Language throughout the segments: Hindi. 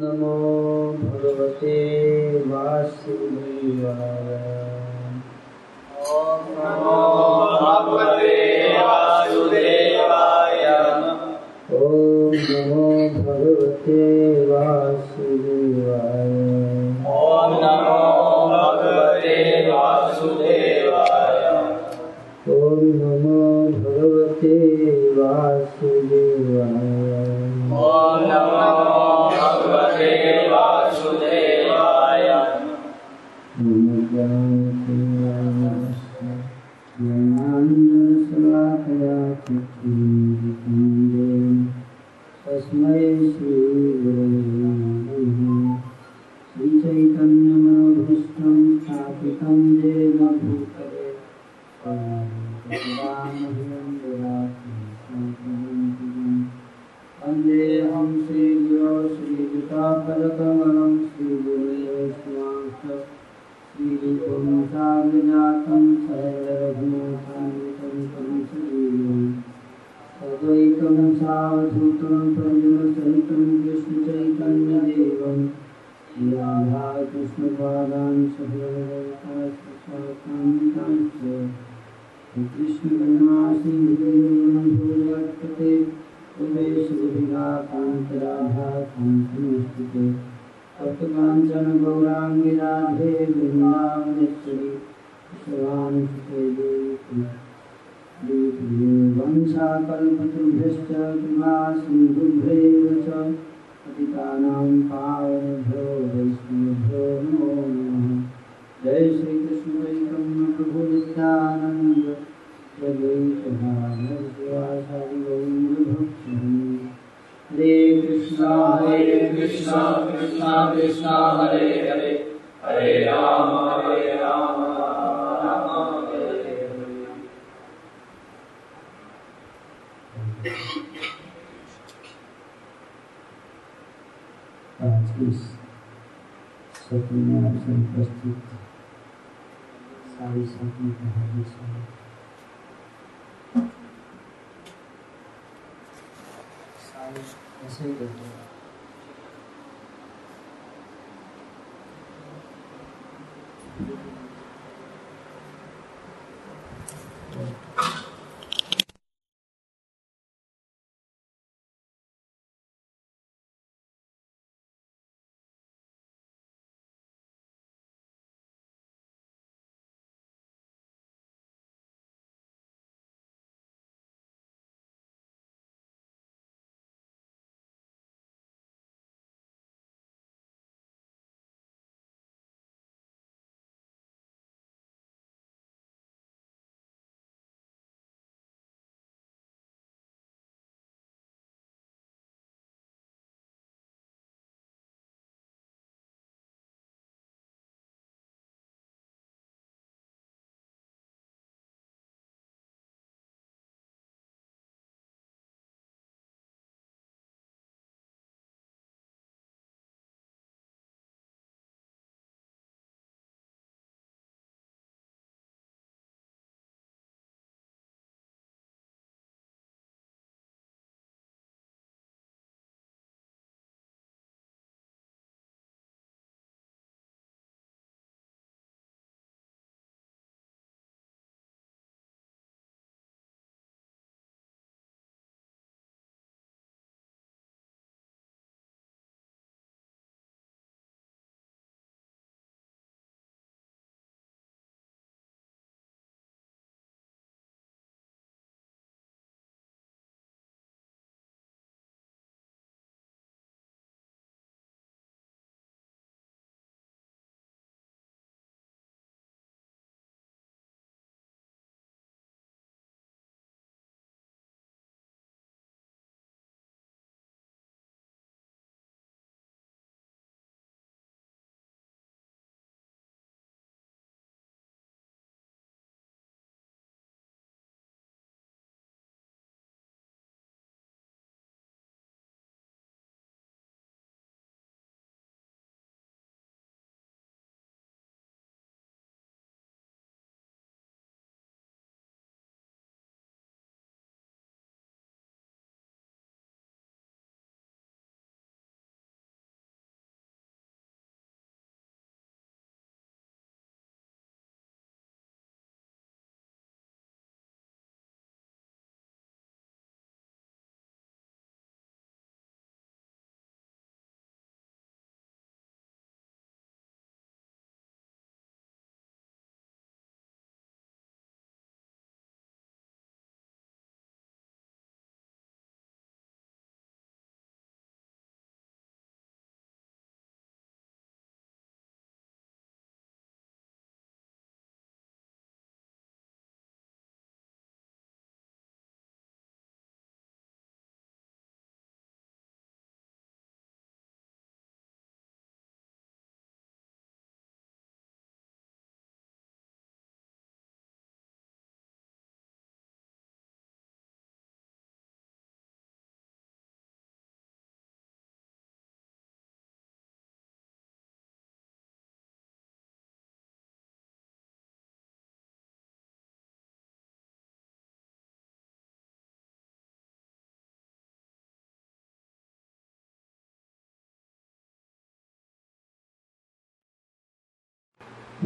नमो भगवते वासुदेवाय।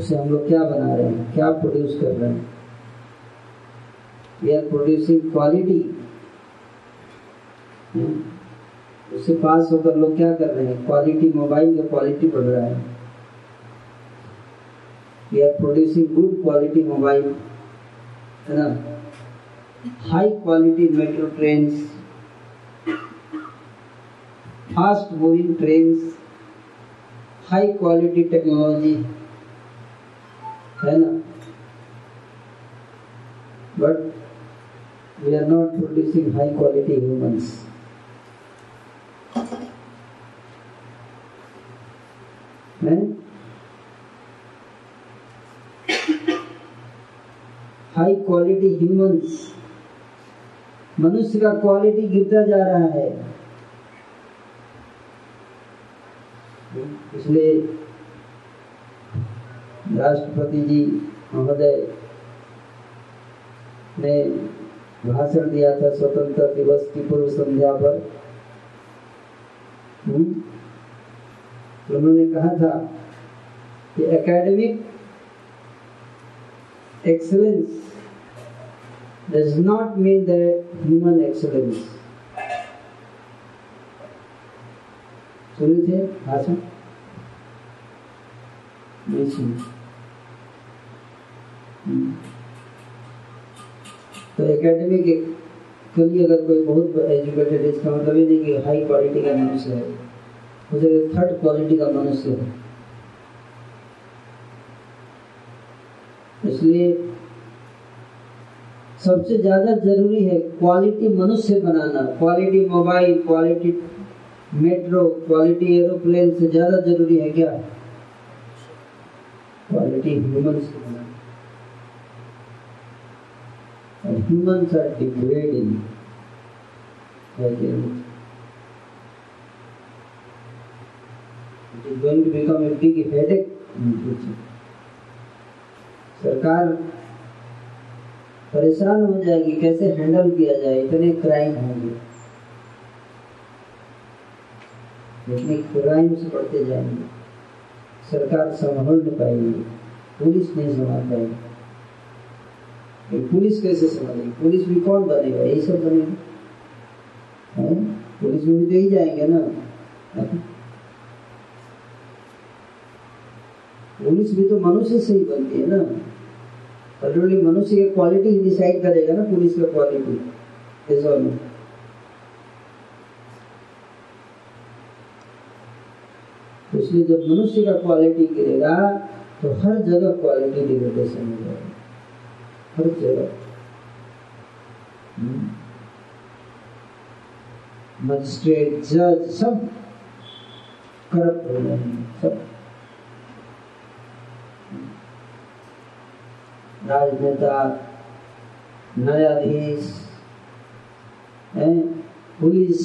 उसे हम लोग क्या बना रहे हैं? क्या प्रोड्यूस कर रहे हैं? वी आर प्रोड्यूसिंग क्वालिटी उससे पास होकर लोग क्या कर रहे हैं? क्वालिटी मोबाइल का क्वालिटी बढ़ रहा है। We are producing good quality mobile है ना? High quality metro train fast moving train high quality technology है ना? But we are not producing high quality humans high quality humans मनुष्य का क्वालिटी गिरता जा रहा है। इसलिए राष्ट्रपति जी महोदय ने भाषण दिया था स्वतंत्रता दिवस की पूर्व संध्या पर उन्होंने कहा था कि academic excellence does not mean the human. सुने थे भाषण। तो एकेडमिक के लिए अगर कोई बहुत एजुकेटेड है, इसका मतलब ये नहीं कि हाई क्वालिटी का मनुष्य है। उसे थर्ड क्वालिटी का मनुष्य है। इसलिए सबसे ज़्यादा ज़रूरी है क्वालिटी मनुष्य बनाना। Quality mobile quality metro quality aeroplane से ज़्यादा ज़रूरी है क्या? क्वालिटी ह्यूमन बनाना और humans are degrading It is going to become a big headache in future. सरकार परेशान हो जाएगी, कैसे हैंडल किया जाए? इतने क्राइम होंगे। इतने क्राइम्स बढ़ते जाएँगे। सरकार संभाल नहीं पाएगी, पुलिस नहीं संभाल पाएगी। पुलिस कैसे संभालेगी पुलिस भी कौन बनेगा यही सब बनेगा पुलिस में भी तो ही जाएँगे ना पुलिस भी तो मनुष्य से ही बनती है ना अल्टीमेटली मनुष्य की क्वालिटी डिसाइड करेगा ना पुलिस का क्वालिटी इस तो इसलिए जब मनुष्य का क्वालिटी गिरेगा तो हर जगह क्वालिटी डिग्रेडेशन हो जाएगा हर जगह मजिस्ट्रेट। जज सब करप्ट हो जाएँगे सब राजनेता, न्यायाधीश पुलिस,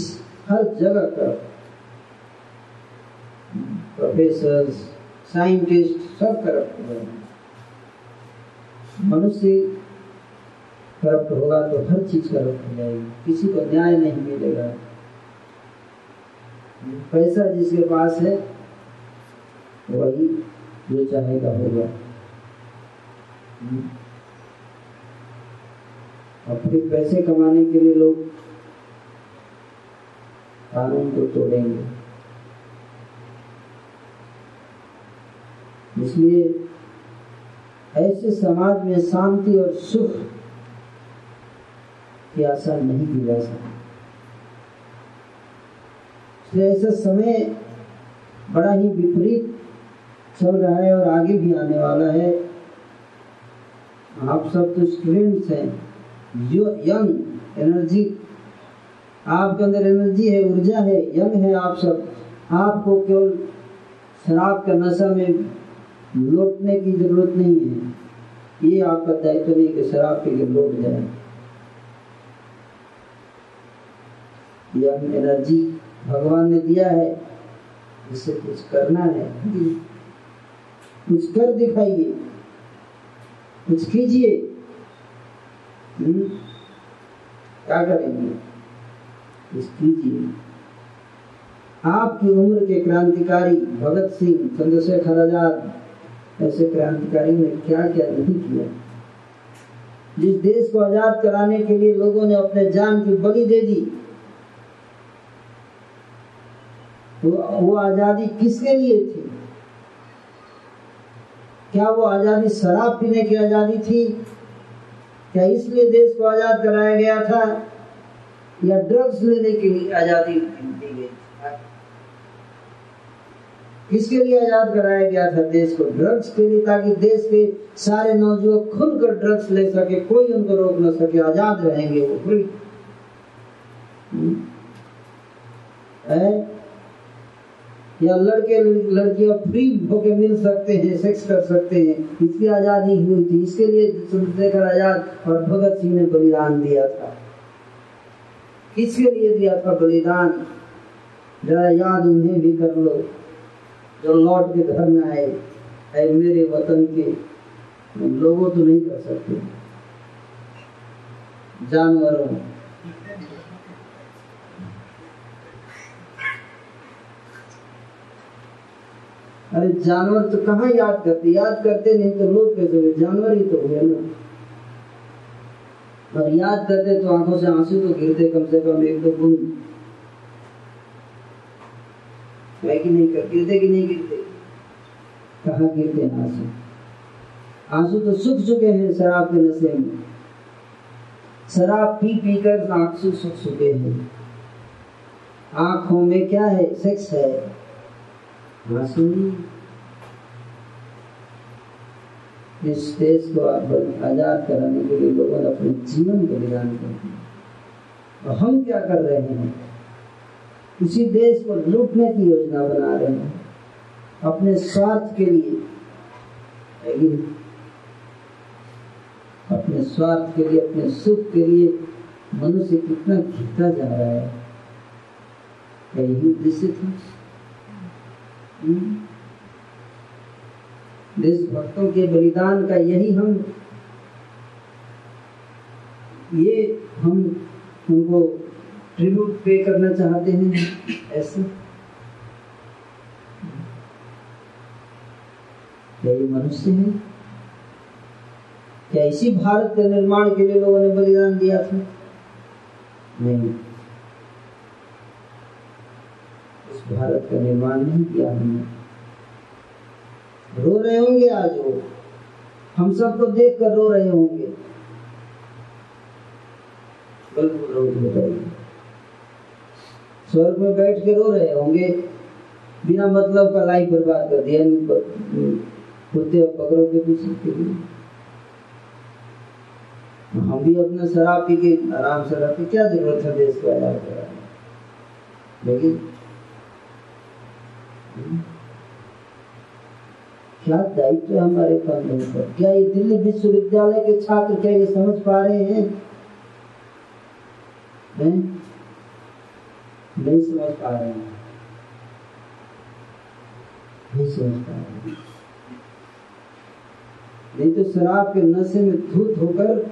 हर जगह का प्रोफेसर साइंटिस्ट सब करप्ट हो गए मनुष्य करप्ट होगा तो हर चीज़ करप्ट हो जाएगी किसी को न्याय नहीं मिलेगा। पैसा जिसके पास है, वही जो चाहेगा होगा। और फिर पैसे कमाने के लिए लोग कानून को तोड़ेंगे। इसलिए ऐसे समाज में शांति और सुख की आशा नहीं की जा सकती। ऐसा समय बड़ा ही विपरीत चल रहा है और आगे भी आने वाला है। आप सब तो स्टूडेंट्स हैं। जो यंग एनर्जी आपके अंदर एनर्जी है, ऊर्जा है यंग है आप सब। आपको केवल शराब का नशा में लौटने की ज़रूरत नहीं है। ये आपका दायित्व नहीं कि शराब पी के लौट जाए। यंग एनर्जी भगवान ने दिया है इससे कुछ करना है। कुछ कर दिखाइए, कुछ कीजिए। हम्म? क्या करेंगे? कुछ कीजिए। आपकी उम्र के क्रांतिकारी भगत सिंह, चंद्रशेखर आज़ाद, ऐसे क्रांतिकारी ने क्या क्या नहीं किया? जिस देश को आज़ाद कराने के लिए लोगों ने अपने जान की बलि दे दी तो वो आज़ादी किसके लिए थी? क्या वो आज़ादी शराब पीने की आज़ादी थी? क्या इसलिए देश को आज़ाद कराया गया था? या ड्रग्स लेने के लिए आज़ादी दी गई किसके लिए आज़ाद कराया गया था देश को? ड्रग्स के लिए, ताकि देश के सारे नौजवान खुलकर ड्रग्स ले सके, कोई उनको रोक न सके, आज़ाद रहेंगे वो। फ्री या लड़के लड़कियाँ फ्री होके मिल सकते हैं सेक्स कर सकते हैं। इसकी आज़ादी हुई थी। इसके लिए चंद्रशेखर आज़ाद और भगत सिंह ने बलिदान दिया था। किसके लिए दिया था बलिदान? जरा याद उन्हें भी कर लो। जो लौट के घर में आए है मेरे वतन के लोगों तो नहीं कर सकते। जानवरों अरे जानवर तो कहाँ याद करते? याद करते नहीं तो लोग कैसे हुए जानवर ही तो हुए ना। और याद करते तो आँखों से आँसू तो गिरते कम से कम एक दो बूंद कि नहीं कर गिरते कि नहीं गिरते? कहा गिरते आँसू? आँसू तो सुख चुके हैं शराब के नशे में। शराब पी पी कर आँसू सुख चुके हैं। आँखों में क्या है? सेक्स है। आँसू इस देश को आज़ाद कराने के लिए लोगों ने अपने जीवन बलिदान कर दिया। और हम क्या कर रहे हैं? इसी देश को लूटने की योजना बना रहे हैं। अपने स्वार्थ के लिए। अपने स्वार्थ के लिए, अपने सुख के लिए मनुष्य कितना घिरता जा रहा है। यही उद्देश्य था। हम्म? देशभक्तों के बलिदान का यही हम, ये हम उनको ट्रिब्यूट पे करना चाहते हैं, ऐसे। क्या ये मनुष्य है? क्या इसी भारत के निर्माण के लिए लोगों ने बलिदान दिया था? नहीं इस भारत का निर्माण नहीं किया हमने। रो रहे होंगे आज वो। हम सबको देख कर रो रहे होंगे। स्वर्ग में बैठ के रो रहे होंगे। बिना मतलब का लाइफ बर्बाद कर दिया कुत्ते और बकरों के पीछे के लिए। हम भी अपना शराब पी के आराम से रहते। क्या ज़रूरत है देश को आज़ाद कराने लेकिन क्या दायित्व हमारे कंधों पर? क्या ये दिल्ली विश्वविद्यालय के छात्र क्या ये समझ पा रहे हैं? है? नहीं समझ पा रहे हैं। नहीं समझ पा रहे हैं। नहीं तो शराब के नशे में धूत होकर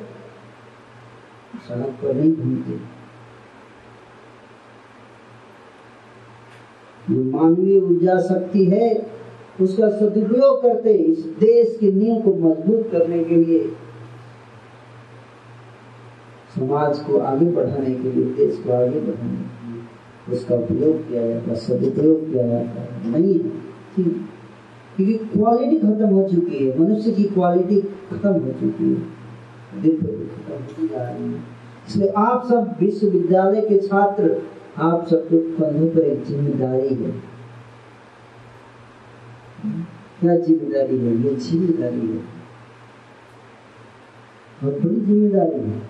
सड़क पर नहीं घूमते मानवीय ऊर्जा शक्ति है, उसका सदुपयोग करते इस देश की नींव को मज़बूत करने के लिए, समाज को आगे बढ़ाने के लिए, देश को आगे बढ़ाने के लिए, उसका उपयोग किया जाता है सदुपयोग किया जाता है। नहीं क्योंकि क्वालिटी खत्म हो चुकी है, मनुष्य की क्वालिटी खत्म हो चुकी है। दिन खत्म होती जा रही है। इसलिए आप सब विश्वविद्यालय के छात्र आप सबके कंधों पर एक ज़िम्मेदारी है। क्या ज़िम्मेदारी है? ये ज़िम्मेदारी है। बहुत बड़ी ज़िम्मेदारी है।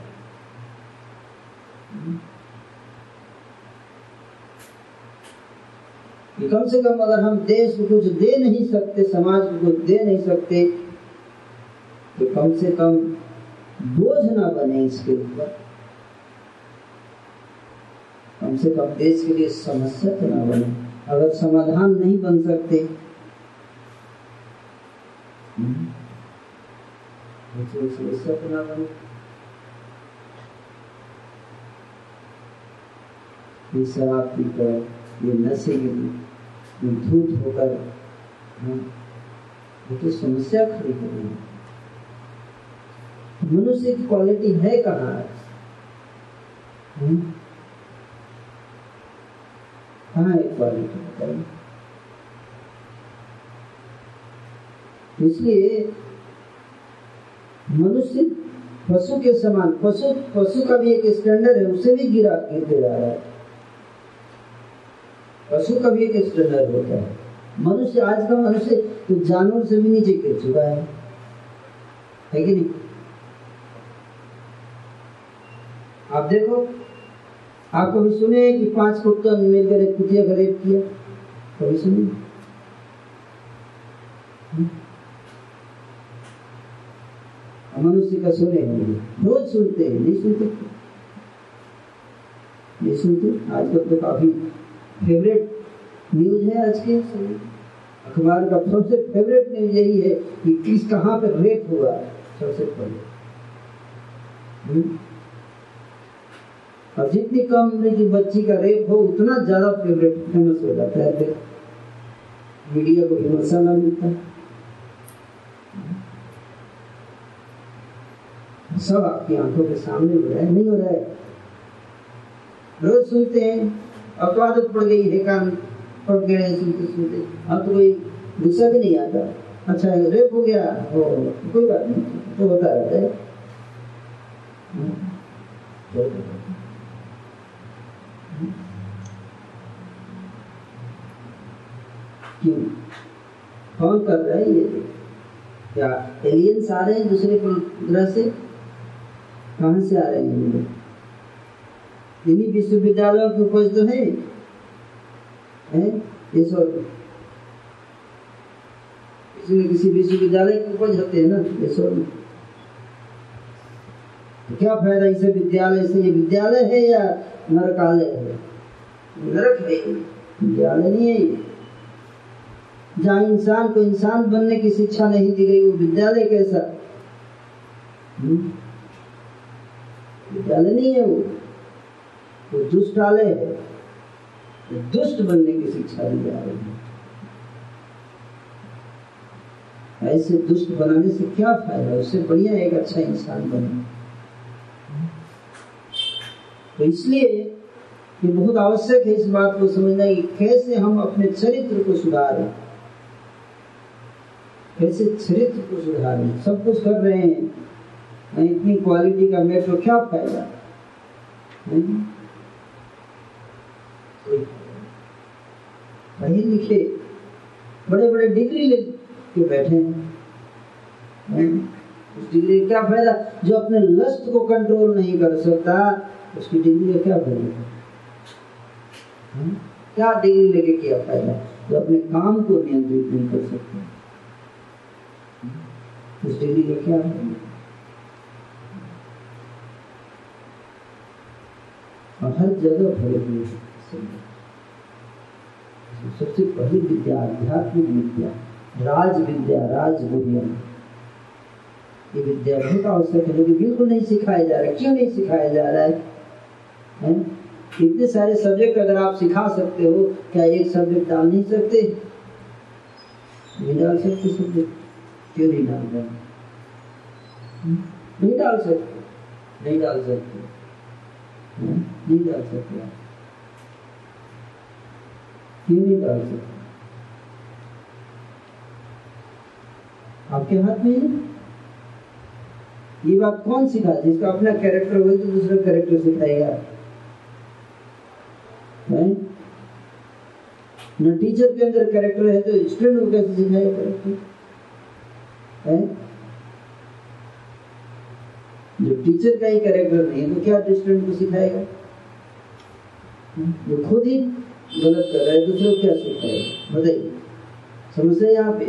कि कम से कम अगर हम देश को कुछ दे नहीं सकते, समाज को कुछ दे नहीं सकते तो कम से कम बोझ ना बने इसके ऊपर। से कम देश के लिए समस्या तो ना बने। अगर समाधान नहीं बन सकते। समस्या तो ना बने। शराब पीकर ये नशे धूत होकर ये तो समस्या खड़ी है। मनुष्य की क्वालिटी है कहाँ? हम्म? है क्वालिटी बताइए इसलिए मनुष्य पशु के समान, पशु पशु का भी एक स्टैंडर्ड है, उसे भी गिरा गिरते जा रहा है। पशु का भी एक स्टैंडर्ड होता है। मनुष्य, आज का मनुष्य तो जानवर से भी नीचे गिर चुका है। है कि नहीं? आप देखो आप कभी सुने कि पाँच कुत्ता मिलकर एक कुतिया का रेप किया। कभी सुने। हम्म? मनुष्य का सुने रोज सुनते हैं, नहीं सुनते। नहीं सुनते आजकल तो काफ़ी फेवरेट न्यूज़ है आज के। अखबार का सबसे फेवरेट न्यूज़ यही है कि किस कहाँ पे रेप हुआ है, सबसे पहले। हम्म? और जितनी कम उम्र की बच्ची का रेप हो, उतना ज़्यादा फेवरेट फ़ेमस हो जाता है मीडिया को भी मसाला मिलता। है सब आपकी आँखों के सामने हो रहा है, नहीं हो रहा है। रोज सुनते हैं अब तो आदत पड़ गई है कान, पड़ गए हैं सुनते सुनते। अब तो कोई गुस्सा भी नहीं आता। अच्छा रेप हो गया, हो, कोई बात नहीं तो होता रहता है तो कौन कर रहा है ये? क्या एलियंस आ रहे हैं दूसरे ग्रह से? कहाँ से आ रहे हैं लोग? इन्हीं विश्वविद्यालयों की उपज तो है। हैं? ये सब। किसी न किसी विश्वविद्यालय की उपज होते हैं ना? ये सब। तो क्या फ़ायदा इसे विद्यालय से? ये विद्यालय है या नरकालय है? नरक है। विद्यालय नहीं है ये। जहाँ इंसान को इंसान बनने की शिक्षा नहीं दी गई, वो विद्यालय कैसा? हम्म? विद्यालय नहीं है वो। वो दुष्टालय है। वो दुष्ट बनने की शिक्षा दी जा रही है। ऐसे दुष्ट बनाने से क्या फ़ायदा? उससे बढ़िया एक अच्छा इंसान बने। तो इसलिए ये बहुत आवश्यक है इस बात को समझना कि कैसे हम अपने चरित्र को सुधारें। कैसे चरित्र को सुधारें सब कुछ कर रहे हैं। इतनी क्वालिटी का मेरे को क्या फ़ायदा? पढ़े लिखे। बड़े बड़े डिग्री ले के बैठे हैं। उस डिग्री का क्या फ़ायदा? जो अपने लस्ट को कंट्रोल नहीं कर सकता, उसकी डिग्री का क्या फ़ायदा? क्या डिग्री लेके क्या फ़ायदा? जो अपने काम को नियंत्रित नहीं कर सकते। उस डिग्री का क्या और हर जगह हुए सबसे पहली विद्या आध्यात्मिक विद्या राज विद्या राज विद्या ये विद्या बहुत आवश्यक है लेकिन बिल्कुल नहीं सिखाया जा रहा। क्यों नहीं सिखाया जा रहा है, है? इतने सारे सब्जेक्ट अगर आप सिखा सकते हो क्या एक सब्जेक्ट डाल नहीं सकते? नहीं डाल सकते सब्जेक्ट क्यों नहीं डाल रहे? नहीं डाल सकते। नहीं डाल सकते। नहीं डाल सकते आप। क्यों नहीं डाल सकते? आपके हाथ में ये बात कौन सिखा जिसका अपना कैरेक्टर हो तो दूसरा कैरेक्टर सिखाएगा। न टीचर के अंदर कैरेक्टर है तो स्टूडेंट को कैसे सिखाएगा कैरेक्टर है? जो टीचर का ही कैरेक्टर नहीं है तो क्या स्टूडेंट को सिखाएगा? जो खुद ही गलत कर रहा है, दूसरे को क्या सिखाएगा? बताइए। समस्या यहाँ पे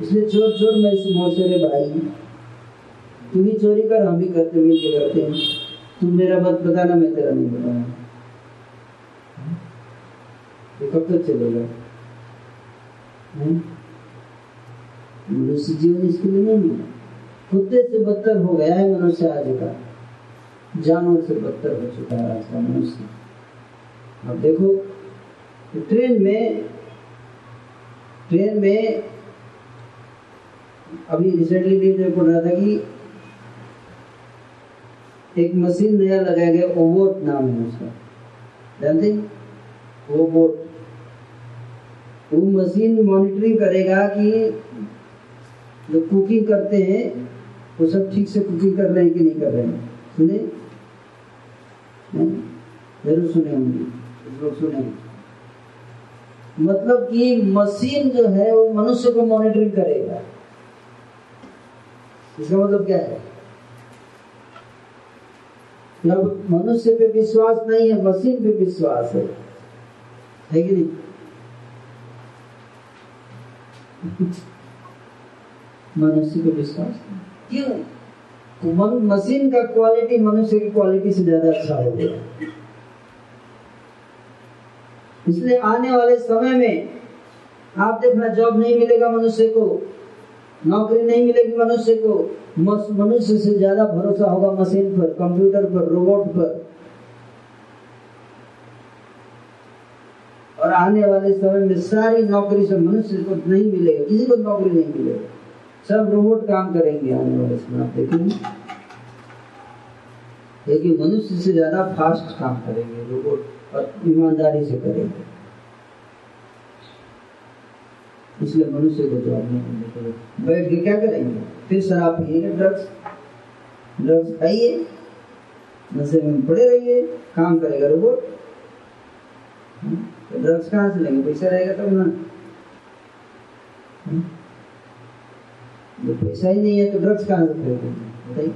इसलिए चोर चोर, मैं मौसेरे भाई, तू भी चोरी कर, हम भी करते मिल के करते हैं। तुम मेरा मत बताना, मैं तेरा नहीं बताया ये कब तक चलेगा? मनुष्य जीवन इसके लिए नहीं मिला। कुत्ते से बदतर हो गया है मनुष्य आज का। जानवर से बदतर हो चुका है आज का मनुष्य। अब देखो ट्रेन में ट्रेन में अभी रिसेंटली न्यूज़ में पढ़ रहा था कि एक मशीन नया लगाया गया ओवोट नाम है उसका। जानते ओवोट वो मशीन मॉनिटरिंग करेगा कि जो कुकिंग करते हैं, वो सब ठीक से कुकिंग कर रहे हैं कि नहीं कर रहे हैं? सुने? ज़रूर सुने होंगे। सुने। मतलब कि मशीन जो है, वो मनुष्य को मॉनिटरिंग करेगा। इसका मतलब क्या है? जब मनुष्य पे विश्वास नहीं है मशीन पे विश्वास है। है कि नहीं? मनुष्य पे विश्वास? क्यों? मन- मशीन का क्वालिटी मनुष्य की क्वालिटी से ज़्यादा अच्छा हो गया। इसलिए आने वाले समय में आप देखना जॉब नहीं मिलेगा मनुष्य को नौकरी नहीं मिलेगी मनुष्य को मनुष्य से ज़्यादा भरोसा होगा मशीन पर कंप्यूटर पर रोबोट पर। और आने वाले समय में सारी नौकरी से मनुष्य को नहीं मिलेगा किसी को नौकरी नहीं मिलेगा। सब रोबोट काम करेंगे आने वाले समय आप देखेंगे। लेकिन मनुष्य से ज़्यादा फास्ट काम करेंगे रोबोट और ईमानदारी से करेंगे। इसलिए मनुष्य को जॉब नहीं मिलने के बैठ के क्या करेंगे? फिर शराब पिएँगे ड्रग्स ड्रग्स खाइए नशे में पड़े रहिए काम करेगा रोबोट। हम्म, तो ड्रग्स कहाँ से लेंगे? पैसा रहेगा तब ना। जब पैसा ही नहीं है तो ड्रग्स कहाँ से खरीदेंगे बताइए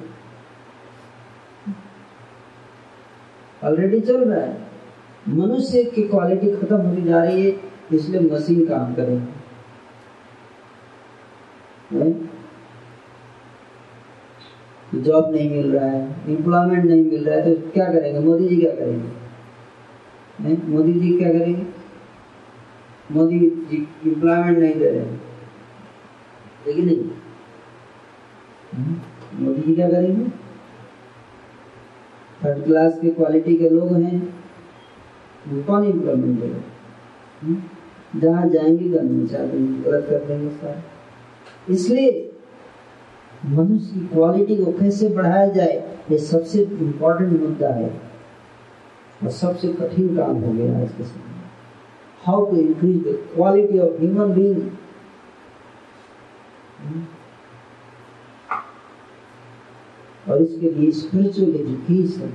ऑलरेडी चल रहा है। मनुष्य की क्वालिटी खत्म होती जा रही है, इसलिए मशीन काम करेंगे। जॉब नहीं मिल रहा है एम्प्लॉयमेंट नहीं मिल रहा है तो क्या करेंगे? मोदी जी क्या करेंगे? मोदी जी क्या करेंगे? मोदी जी एम्प्लॉयमेंट नहीं दे रहे लेकिन नहीं? मोदी जी क्या करेंगे? थर्ड क्लास के क्वालिटी के लोग हैं। वो कौन एम्प्लॉयमेंट देगा? हम्म? जहाँ जाएँगे हैं गलत कर देंगे सारा। इसलिए मनुष्य की क्वालिटी को कैसे बढ़ाया जाए, ये सबसे इम्पोर्टेंट मुद्दा है। और सबसे कठिन काम हो गया आज के समय how to increase the quality of human being और इसके लिए स्पिरिचुअल एजुकेशन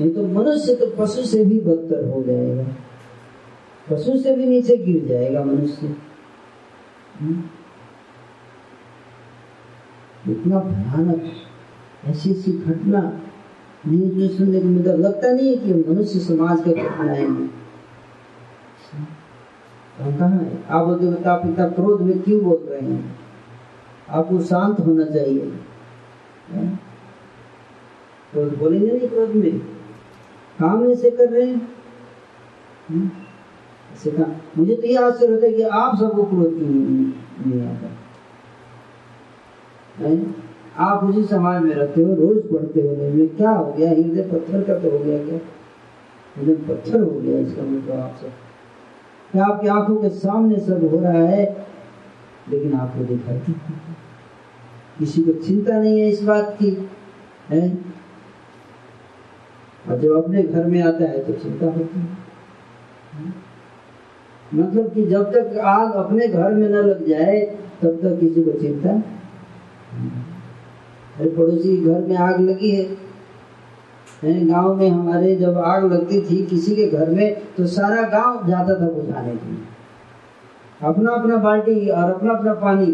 नहीं तो मनुष्य तो पशु से भी बदतर हो जाएगा। पशु से भी नीचे गिर जाएगा मनुष्य। हम्म? इतना भयानक ऐसी ऐसी घटना न्यूज़ में सुनने को मिलता लगता नहीं है कि मनुष्य समाज का घटनाएँ हैं। है? आप बोलते इतना क्रोध में क्यों बोल रहे हैं? आपको शांत होना चाहिए? क्रोध बोलेंगे नहीं क्रोध में। काम ऐसे कर रहे हैं? ऐसे काम। मुझे तो ये आश्चर्य होता है कि आप सबको क्रोध क्यों नहीं नहीं आता? हैं? आप उसी समाज में रहते हो, रोज पढ़ते हो नहीं में क्या हो गया? हृदय पत्थर का तो हो गया क्या? हृदय पत्थर हो गया इसका मतलब आप सब क्या आपकी आँखों के सामने सब हो रहा है? लेकिन आपको दिखाई किसी को चिंता नहीं है इस बात की है? और जब अपने घर में आता है तो चिंता होती है। मतलब कि जब तक आग अपने घर में न लग जाए तब तक किसी को चिंता अरे पड़ोसी के घर में आग लगी हैं, गाँव में हमारे जब आग लगती थी किसी के घर में तो सारा गाँव जाता था बुझाने के लिए। अपना अपना बाल्टी और अपना अपना पानी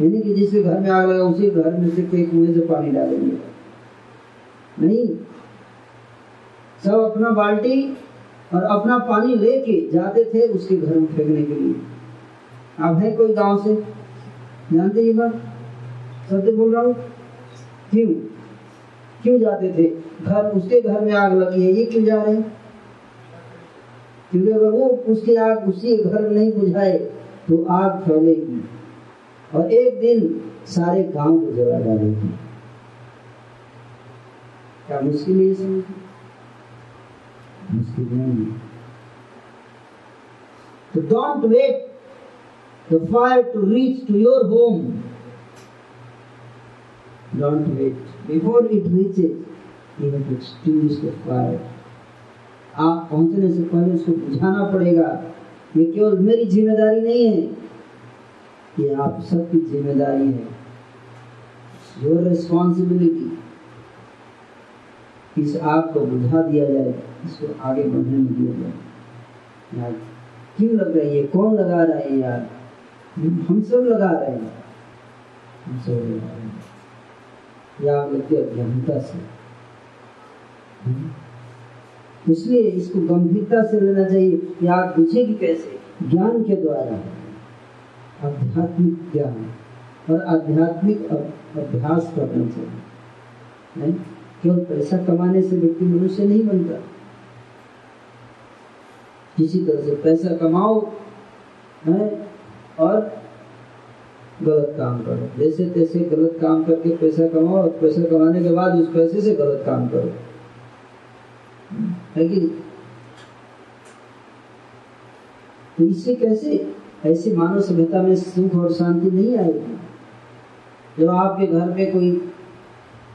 यानी कि जिसके घर में आग लगा, उसी घर में से कुएँ से पानी डालेंगे। नहीं। सब अपना बाल्टी और अपना पानी लेके जाते थे उसके घर में फेंकने के लिए। अब है कोई गाँव से? जानते ये बात? सत्य बोल रहा हूँ? क्यों? क्यों जाते थे? घर, उसके घर में आग लगी है, ये क्यों जा रहे हैं? क्योंकि अगर वो उसकी आग उसी घर नहीं बुझाए तो आग फैलेगी। और एक दिन सारे गाँव को जला डालेगी। क्या मुश्किल है इसमें मुश्किल नहीं है। तो don't wait the fire to reach to your home don't wait before it reach reaches even to extinguish the fire आप पहुँचने से पहले उसको बुझाना पड़ेगा। ये केवल मेरी ज़िम्मेदारी नहीं है। ये आप सबकी ज़िम्मेदारी है। योर रिस्पॉन्सिबिलिटी इस आग को बुझा दिया जाए, इसको आगे बढ़ने में दिया जाए। यार, क्यों लग रहा है कौन लगा रहा है यार हम सब लगा रहे हैं। हम सब लगा रहे हैं। या लगती है अज्ञानता से? इसलिए इसको गंभीरता से लेना चाहिए। ये आग बुझेगी कैसे? ज्ञान के द्वारा। आध्यात्मिक ज्ञान और आध्यात्मिक अभ्यास करना चाहिए? केवल पैसा कमाने से व्यक्ति मनुष्य नहीं बनता। किसी तरह से पैसा कमाओ, है? और गलत काम करो। जैसे तैसे गलत काम करके पैसा कमाओ और पैसा कमाने के बाद उस पैसे से गलत काम करो। है कि तो इससे कैसे ऐसी मानव सभ्यता में सुख और शांति नहीं आएगी? जब आपके घर पे कोई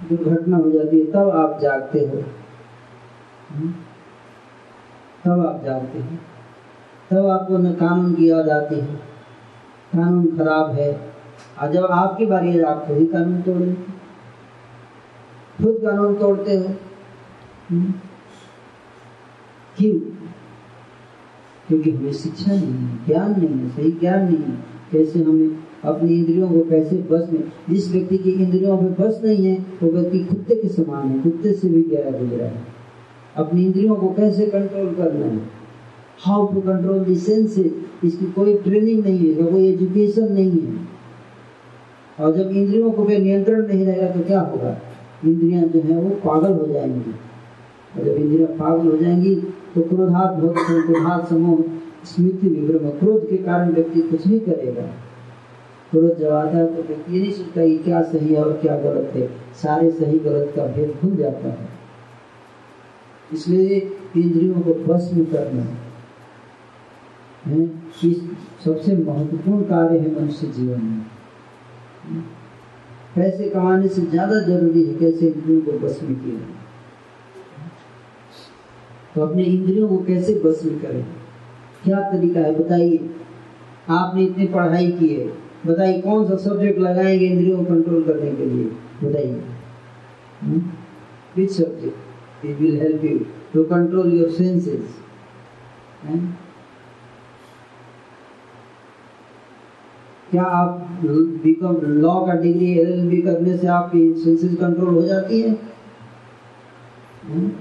दुर्घटना हो जाती है, तब आप जागते हो। हम्म? तब आप जागते हो। तब आपको न कानून की याद आती है। कानून खराब है। और जब आपकी बारी है, आप खुद ही कानून तोड़ लेते। खुद कानून तोड़ते हो। हम्म? क्यों? क्योंकि हमें शिक्षा नहीं है, ज्ञान नहीं है, सही ज्ञान नहीं है। कैसे हमें अपनी इंद्रियों को कैसे बस में जिस व्यक्ति की इंद्रियों में बस नहीं है, वो व्यक्ति कुत्ते के समान है, कुत्ते से भी गया गुजरा है। अपनी इंद्रियों को कैसे कंट्रोल करना है? हाउ टू कंट्रोल दी इसकी कोई ट्रेनिंग नहीं है कोई एजुकेशन नहीं है। और जब इंद्रियों को पे नियंत्रण नहीं रहेगा तो क्या होगा? इंद्रियाँ जो है, वो पागल हो जाएँगी। और जब इंद्रियाँ पागल हो जाएँगी तो क्रोधात क्रोधात समूह स्मृति विभ्रम क्रोध के कारण व्यक्ति कुछ नहीं करेगा। क्रोध जब आता है तो व्यक्ति ये नहीं सोचता कि क्या सही है और क्या गलत है। सारे सही गलत का भेद भूल जाता है। इसलिए इंद्रियों को बस में करना है। इस सबसे महत्वपूर्ण कार्य है मनुष्य जीवन में। पैसे कमाने से ज़्यादा ज़रूरी है कैसे इंद्रियों को बस में किया। तो अपने इंद्रियों को कैसे बस में करें? क्या तरीका है? बताइए। आपने इतनी पढ़ाई की है। बताइए, कौन सा सब्जेक्ट लगाएँगे इंद्रियों को कंट्रोल करने के लिए? बताइए। Which subject it will help you to control your senses क्या आप बीकॉम लॉ का डिग्री एलएलबी करने से आपकी सेंसेस कंट्रोल हो जाती है? हम्म?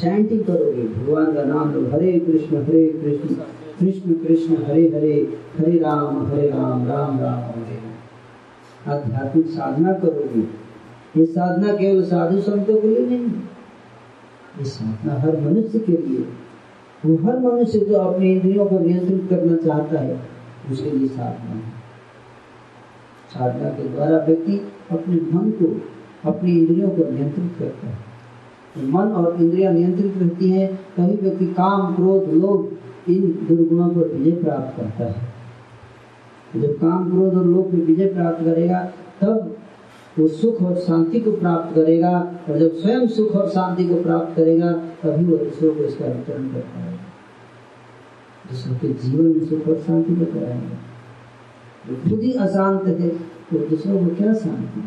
चैंटिंग करोगे, भगवान का नाम लो, हरे कृष्ण हरे कृष्ण कृष्ण कृष्ण, हरे हरे हरे राम हरे राम राम राम, हरे आध्यात्मिक साधना करोगे। ये साधना केवल साधु संतों के लिए नहीं ये साधना हर मनुष्य के लिए वो हर मनुष्य जो अपने इंद्रियों को नियंत्रित करना चाहता है, उसके लिए साधना है। साधना के द्वारा व्यक्ति अपने मन को, अपनी इंद्रियों को नियंत्रित करता है। तो मन और इंद्रियाँ नियंत्रित रहती हैं, तभी व्यक्ति काम, क्रोध, लोभ, इन दुर्गुणों पर विजय प्राप्त करता है। जब काम, क्रोध और लोभ में विजय प्राप्त करेगा, तब वो सुख और शांति को प्राप्त करेगा, और जब स्वयं सुख और शांति को प्राप्त करेगा, तभी वो दूसरों को इसका वितरण कर पाएगा दूसरों के जीवन में सुख और शांति को कराएगा। जो खुद ही अशांत है तो दूसरों को क्या शांति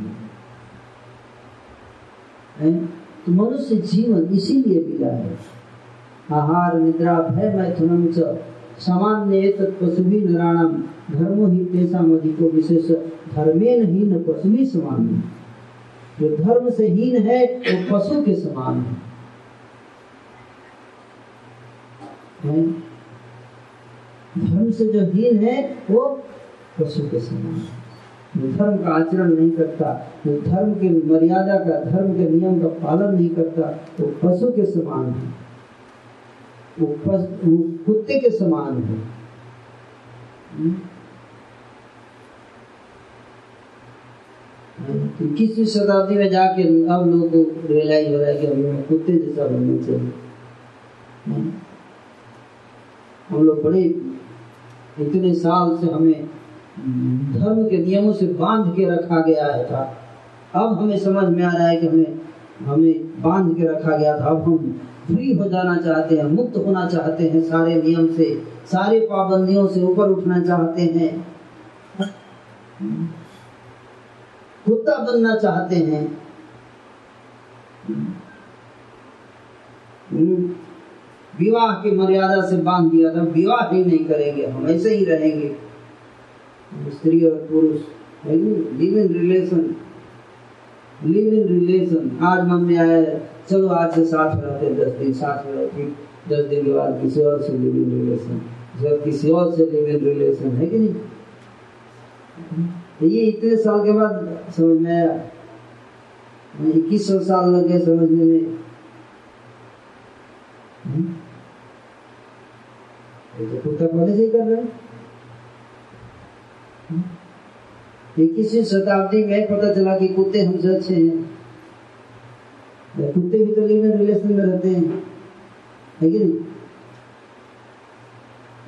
है? तो मनुष्य जीवन इसीलिए मिला है। आहार, निद्रा, भय मैथुनम च। सामान्य पशुभी नराणम धर्मो ही तेषाम अधिको विशेष। धर्मे नहीं न पशु ही समान है। जो धर्म से हीन है, वो पशु के समान है? धर्म से जो हीन है, वो पशु के समान। जो धर्म का आचरण नहीं करता जो धर्म के मर्यादा का धर्म के नियम का पालन नहीं करता वो पशु के समान है। वो, वो कुत्ते के समान है। इक्कीसवीं शताब्दी में जाके अब लोगों को रियलाइज़ हो रहा है कि हमें कुत्ते जैसा बनना चाहिए। हम लोग बड़े इतने साल से हमें धर्म के नियमों से बाँध के रखा गया है था। अब हमें समझ में आ रहा है कि हमें हमें बाँध के रखा गया था। अब हम फ्री हो जाना चाहते हैं, मुक्त होना चाहते हैं सारे नियम से, सारे पाबंदियों से ऊपर उठना चाहते हैं। कुत्ता बनना चाहते हैं। विवाह की मर्यादा से बाँध दिया था। विवाह ही नहीं करेंगे, हम ऐसे ही रहेंगे। स्त्री और पुरुष live in relation live in relation आज मन में आया चलो आज से साथ रहते दस दिन साथ रहते दस दिन के बाद किसी और से लिव इन रिलेशन जब किसी और से लिव इन रिलेशन है कि नहीं ये इतने साल के बाद समझ में आया। इक्कीस सौ साल लग गए समझने में। हम्म? तो कुत्ता पहले से ही कर रहे हैं। इक्कीसवीं शताब्दी में पता चला कि कुत्ते हमसे अच्छे हैं। कुत्ते भी तो लिव रिलेशन में रहते हैं। है कि नहीं?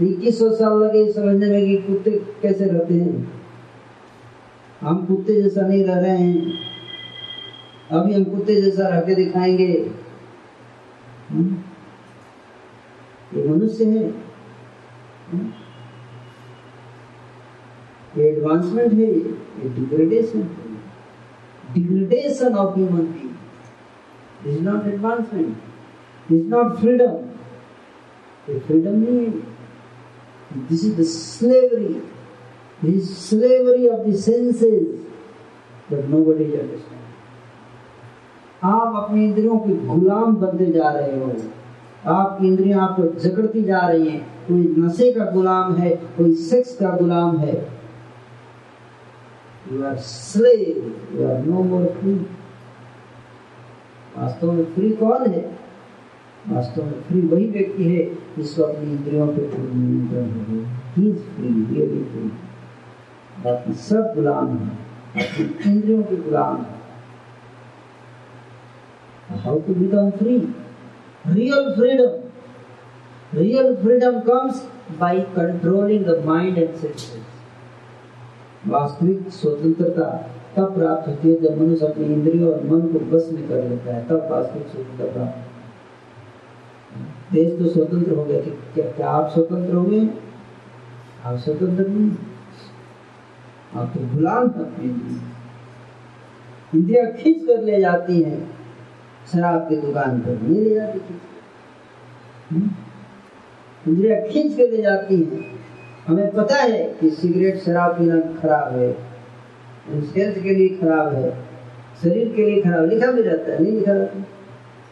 इक्कीस सौ साल लगे समझने में कि कुत्ते कैसे रहते हैं? हम कुत्ते जैसा नहीं रह रहे हैं। अभी हम कुत्ते जैसा रह के दिखाएँगे? ये मनुष्य है। हम्म? ये एडवांसमेंट है, ये degradation degradation of human being is not advancement is not freedom ये फ्रीडम नहीं है। This is the slavery this slavery of the senses but nobody understand आप अपनी इंद्रियों के गुलाम बनते जा रहे हो। आपकी इंद्रियाँ आपको जकड़ती जा रही हैं, कोई नशे का गुलाम है, कोई सेक्स का गुलाम है। You are slave. You are no more free. वास्तव में फ्री कौन है? वास्तव में फ्री वही व्यक्ति है जिसको अपनी इंद्रियों पे नियंत्रण हो। गया ही इज़ फ्री रियली फ्री बाकी सब गुलाम है। अपनी इंद्रियों के गुलाम है। How to become free real freedom real freedom comes by controlling the mind and senses. वास्तविक स्वतंत्रता तब प्राप्त होती है जब मनुष्य अपनी इंद्रियों और मन को बस में कर लेता है तब वास्तविक स्वतंत्रता प्राप्त देश तो स्वतंत्र हो गया कि क्या, क्या आप स्वतंत्र हो गए? आप स्वतंत्र नहीं आप तो गुलाम अपनी इंद्रिया खींच कर ले जाती हैं। शराब की दुकान पर नहीं ले जाती। हम्म? इंद्रिया खींच कर ले जाती हैं। हमें पता है कि सिगरेट शराब पीना खराब है, हेल्थ के लिए खराब है, शरीर के लिए खराब, लिखा भी रहता है, नहीं लिखा रहता।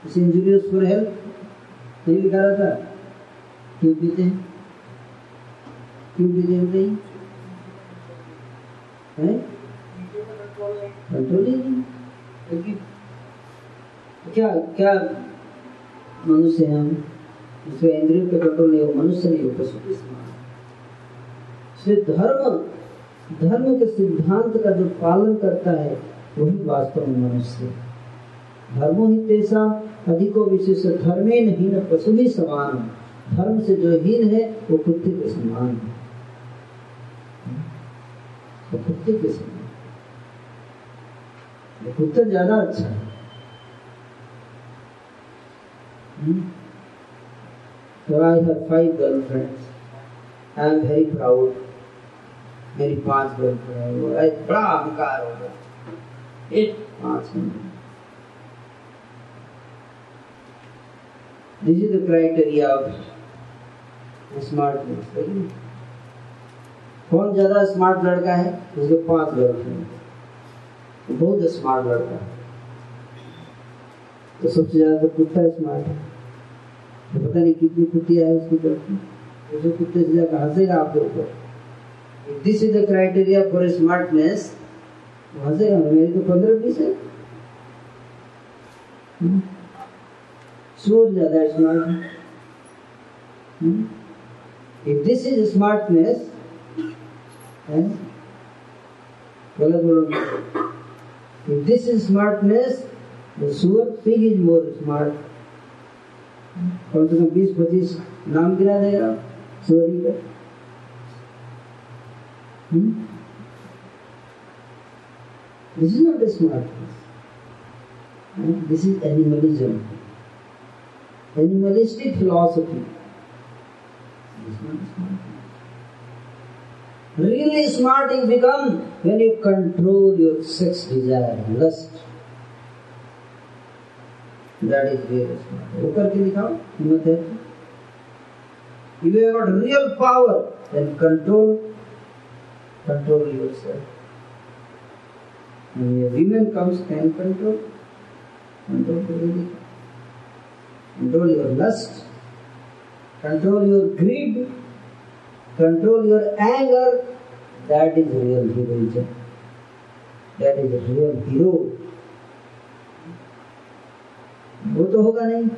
इस इंजूरियस फॉर हेल्थ नहीं लिखा रहता। क्यों पीते हैं? क्यों पीते हैं नहीं कंट्रोल नहीं क्या क्या मनुष्य हैं हम? जिसका इंद्रियों पे कंट्रोल नहीं हो मनुष्य नहीं हो पशु धर्म धर्म के सिद्धांत का जो पालन करता है, वही वास्तव में मनुष्य धर्मो ही तेसा, अधिको विशेष धर्मे नहीं न पशु ही समान धर्म से जो हीन है, वो कुत्ते के समान है। वो कुत्ते के समान कुत्ता ज़्यादा अच्छा है। So I have five girlfriends. I am very proud. मेरी पाँच गर्लफ्रेंड वो बड़ा अहंकार हो गया। एक पाँच this is the criteria of smartness कौन ज़्यादा स्मार्ट लड़का है? उसके पाँच गर्लफ्रेंड बहुत स्मार्ट लड़का है। तो सबसे ज़्यादा तो कुत्ता स्मार्ट है तो पता नहीं कितनी कुत्तियाँ है उसकी तरफ़ तो कुत्ते से ज़्यादा हंसेगा आपके ऊपर। If this is the criteria for smartness, वहाँ से मेरी तो पंद्रह बीस है सूर ज़्यादा स्मार्ट है इफ़ दिस इज़ स्मार्टनेस गलत बोलो if this is smartness the sewer pig is more smart कम से कम बीस पच्चीस नाम गिरा देगा चोरी का This is not a smartness. This is animalism. Animalistic philosophy. This is not smartness. Really smart you become when you control your sex desire, lust. That is really smart. वो करके दिखाओ हिम्मत है you have got real power, then control, control yourself. When a women comes, can control, control the really. Control your lust, control your greed, control your anger, that is real heroism. That is real hero. वो तो होगा नहीं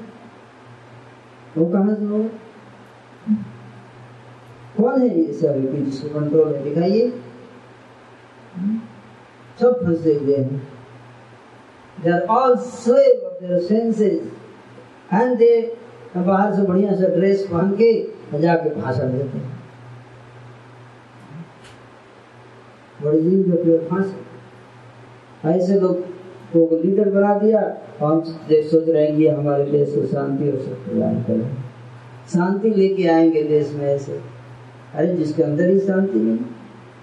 वो कहाँ से होगा कौन है ये सब कि जिसको कंट्रोल है, दिखाइए। सब फंसे हुए हैं। They are all slave of their senses and they बाहर से बढ़िया सा ड्रेस पहन के जाके भाषण देते हैं। बड़ी जो फांसी ऐसे लोग को लीडर बना दिया, हम सोच रहे हैं कि हमारे देश को शांति और सुख प्रदान करें। शांति लेके आएँगे देश में ऐसे। अरे, जिसके अंदर ही शांति नहीं,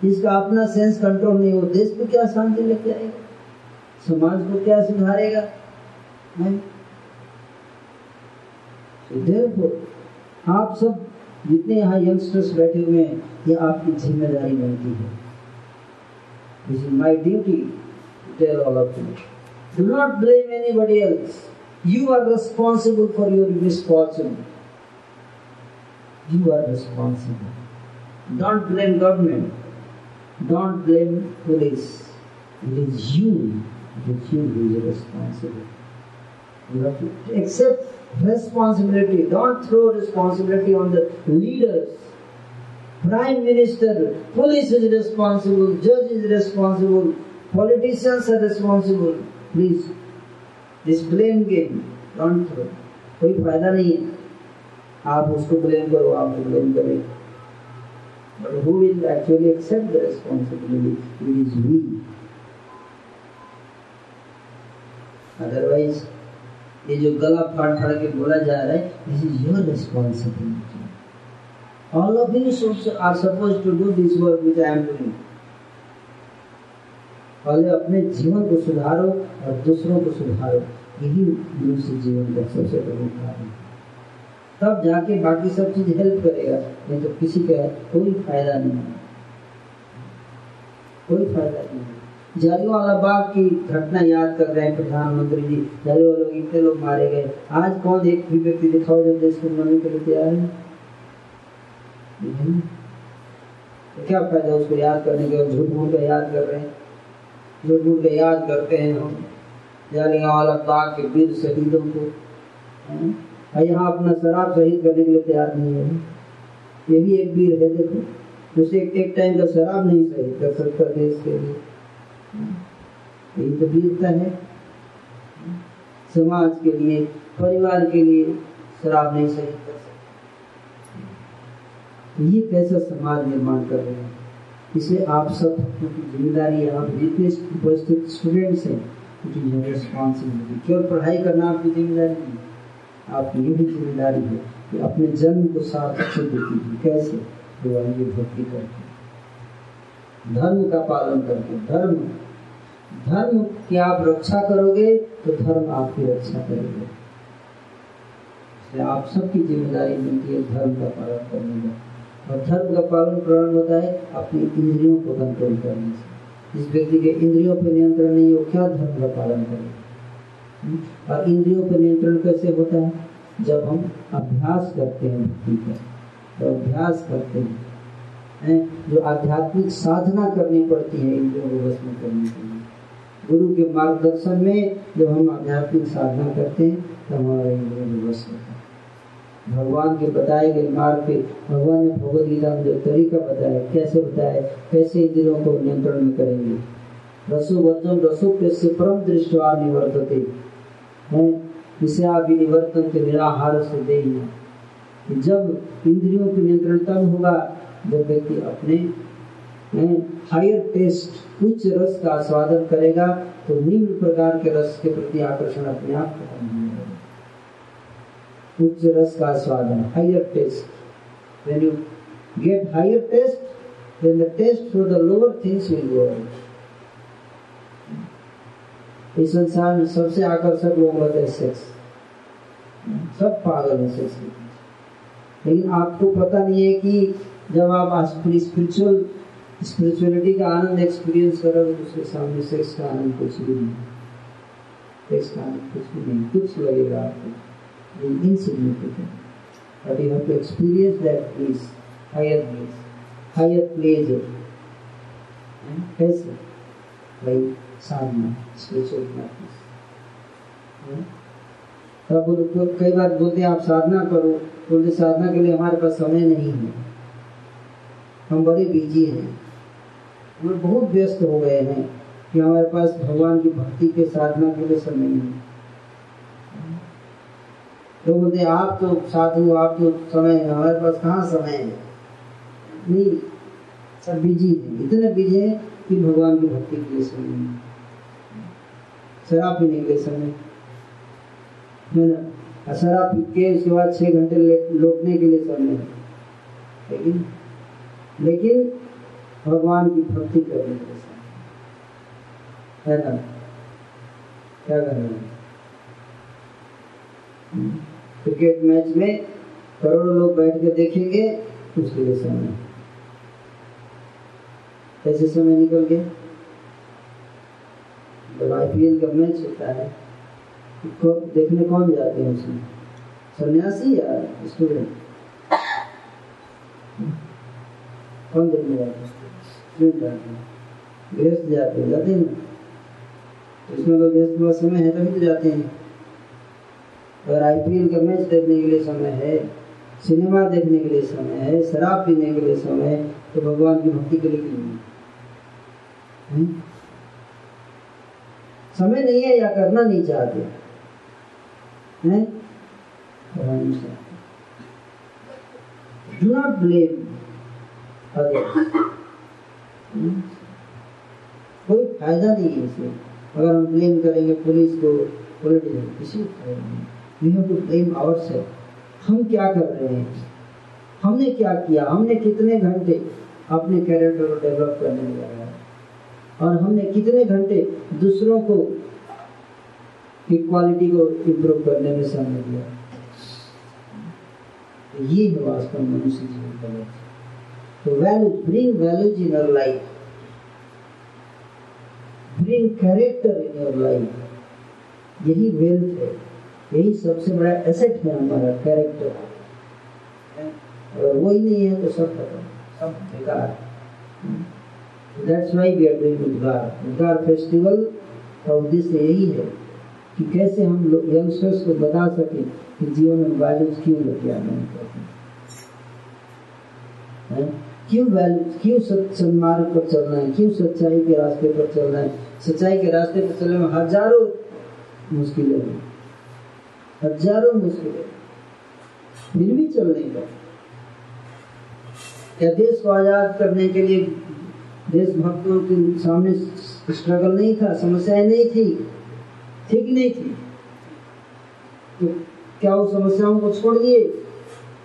जिसका अपना सेंस कंट्रोल नहीं हो देश को क्या शांति लेके आएगा समाज को क्या सुधारेगा नहीं तो आप सब जितने यहाँ यंगस्टर्स बैठे हुए हैं, ये आपकी ज़िम्मेदारी बनती है this is my duty tell all of you Do not blame anybody else. You are responsible for your misfortune. You are responsible. Don't blame government. Don't blame police. It is you. It you who is responsible. You have to accept responsibility. Don't throw responsibility on the leaders. Prime Minister, police is responsible, judge is responsible, politicians are responsible. Please this blame game don't throw कोई फ़ायदा नहीं है आप उसको ब्लेम करो आप ब्लेम करें but who will actually accept the responsibility it is we otherwise ये जो गला फाड़ फाड़ के बोला जा रहा है this is your responsibility all of you are suppose to do this work which I am doing पहले अपने जीवन को सुधारो और दूसरों को सुधारो। यही मनुष्य जीवन का सबसे प्रमुख कार्य तब जाके बाकी सब चीज़ हेल्प करेगा। नहीं तो किसी का कोई फ़ायदा नहीं है। कोई फ़ायदा नहीं जालियों बाग की घटना याद कर रहे हैं प्रधानमंत्री जी। जालियों लोग इतने लोग मारे गए। आज कौन एक भी व्यक्ति दिखाओ जो देश को मरने के लिए तैयार है? तो क्या फ़ायदा उसको याद करने के? झूठ मूठ का याद कर रहे हैं। जो मूड याद करते हैं हम। जालियावाला बाग के वीर शहीदों को। और यहाँ अपना शराब शहीद करने के लिए तैयार नहीं है। ये भी एक वीर है देखो। उसे एक, टाइम का शराब नहीं शहीद कर सकता देश के लिए। यही तो वीरता है। समाज के लिए परिवार के लिए शराब नहीं शहीद कर सकता ये कैसा समाज निर्माण कर रहे हैं? इसे आप सब ज़िम्मेदारी आप जितने उपस्थित स्टूडेंट्स हैं योर रिस्पॉन्सिबिलिटी केवल पढ़ाई करना आपकी ज़िम्मेदारी नहीं आपकी ये भी ज़िम्मेदारी है कि अपने जन्म को सार्थक से कीजिए। कैसे? भगवान भक्ति करके। धर्म का पालन करके। धर्म। धर्म की आप रक्षा करोगे तो धर्म आपकी रक्षा करेगा। आप सबकी ज़िम्मेदारी बनती है धर्म का पालन करने का और धर्म का पालन प्रारंभ होता है अपनी इंद्रियों को कंट्रोल करने से। जिस व्यक्ति के इंद्रियों पर नियंत्रण नहीं हो क्या धर्म का पालन करे हम्म? और इंद्रियों पर नियंत्रण कैसे होता है? जब हम अभ्यास करते हैं भक्ति का तो अभ्यास करते हैं हैं? जो आध्यात्मिक साधना करनी पड़ती है इंद्रियों को वश में करने के लिए। गुरु के मार्गदर्शन में जब हम आध्यात्मिक साधना करते हैं तो हमारा इंद्रियों को वश होता है। भगवान के बताए गए मार्ग पे, भगवान ने भगवत गीता में जो तरीका बताया, कैसे बताया, कैसे इंद्रियों को नियंत्रण में करेंगे? रसो, वर्जन, रसो से परम दृष्टवा निवर्तते। हैं विषया विनिवर्तन के निराहार से दे जब इंद्रियों के नियंत्रण तब होगा, जब व्यक्ति अपने हायर टेस्ट उच्च रस का आस्वादन करेगा तो निम्न प्रकार के रस के प्रति आकर्षण अपने आप हो उच्च रस का आस्वादन higher taste when you get higher taste, then the taste for the lower things will go away इस संसार में सबसे आकर्षक होते हैं सेक्स सब पागल है सेक्स लेकिन आपको पता नहीं है कि जब आप स्पिरिचुअल स्पिरिचुअलिटी का आनंद एक्सपीरियंस करोगे तो उसके सामने सेक्स का आनंद कुछ भी नहीं। सेक्स का आनंद कुछ भी नहीं। कुछ लगेगा आपको। Insignificant but you have to experience that bliss, higher bliss, higher pleasure. कैसे? भाई साधना स्पिरिचुअल प्रैक्टिस तब बोलो कई बार बोलते हैं, आप साधना करो, बोलते साधना के लिए हमारे पास समय नहीं है। हम बड़े बिज़ी हैं। हम बहुत व्यस्त हो गए हैं कि हमारे पास भगवान की भक्ति के साधना के लिए समय नहीं है। तो बोलते आप तो साधु, आप तो समय है हमारे पास कहाँ समय है? नहीं, सब बिज़ी है। इतने बिज़ी है कि भगवान की भक्ति के लिए समय नहीं शराब पीने के समय है ना शराब पी के उसके बाद छह घंटे लौटने के लिए समय लेकिन लेकिन भगवान की भक्ति करने के समय है ना क्या कर? रहे क्रिकेट मैच में करोड़ों लोग बैठ के देखेंगे, उसके लिए समय। कैसे समय निकल गया। जब आईपीएल का मैच होता है। तो देखने कौन जाते हैं उसमें? सन्यासी या स्टूडेंट कौन देखने जाते हैं जाते हैं। जाते हैं हैं। इसमें तो गृहस्थ समय है, तभी तो जाते हैं। अगर आईपीएल का मैच देखने के लिए समय है सिनेमा देखने के लिए समय है, शराब पीने के लिए समय है तो भगवान की भक्ति के लिए क्यों नहीं? समय नहीं है या करना नहीं चाहते। हैं? डू नॉट ब्लेम कोई फ़ायदा नहीं है इसमें। अगर हम ब्लेम करेंगे पुलिस को पॉलिटिशियन किसी को फ़ायदा नहीं we have to blame ourselves हम क्या कर रहे हैं? हमने क्या किया? हमने कितने घंटे अपने कैरेक्टर को डेवलप करने में लगाया? और हमने कितने घंटे दूसरों को की क्वालिटी को इम्प्रूव करने में समय दिया ये है वास्तव में मनुष्य जीवन का लक्ष्य। तो value bring values in your life bring character in your life यही वेल्थ है। यही सबसे बड़ा एसेट है हमारा कैरेक्टर अगर वही नहीं है तो सब खत्म, सब बेकार। That's why we are doing Udgar Udgar festival का उद्देश्य यही है कि कैसे हम लोग यंगस्टर्स को बता सके कि जीवन में वैल्यूज़ क्यों लेके आना है। क्यों वैल्यू क्यों सन्मार्ग पर चलना है? क्यों सच्चाई के रास्ते पर चलना है? सच्चाई के रास्ते पर चलने में हज़ारों मुश्किलें हैं। हज़ारों मुश्किलें फिर भी चलने का क्या देश को आज़ाद करने के लिए देशभक्तों के सामने स्ट्रगल नहीं था, समस्याएँ नहीं थी, ठीक नहीं थी। तो क्या वो समस्याओं को छोड़ दिए?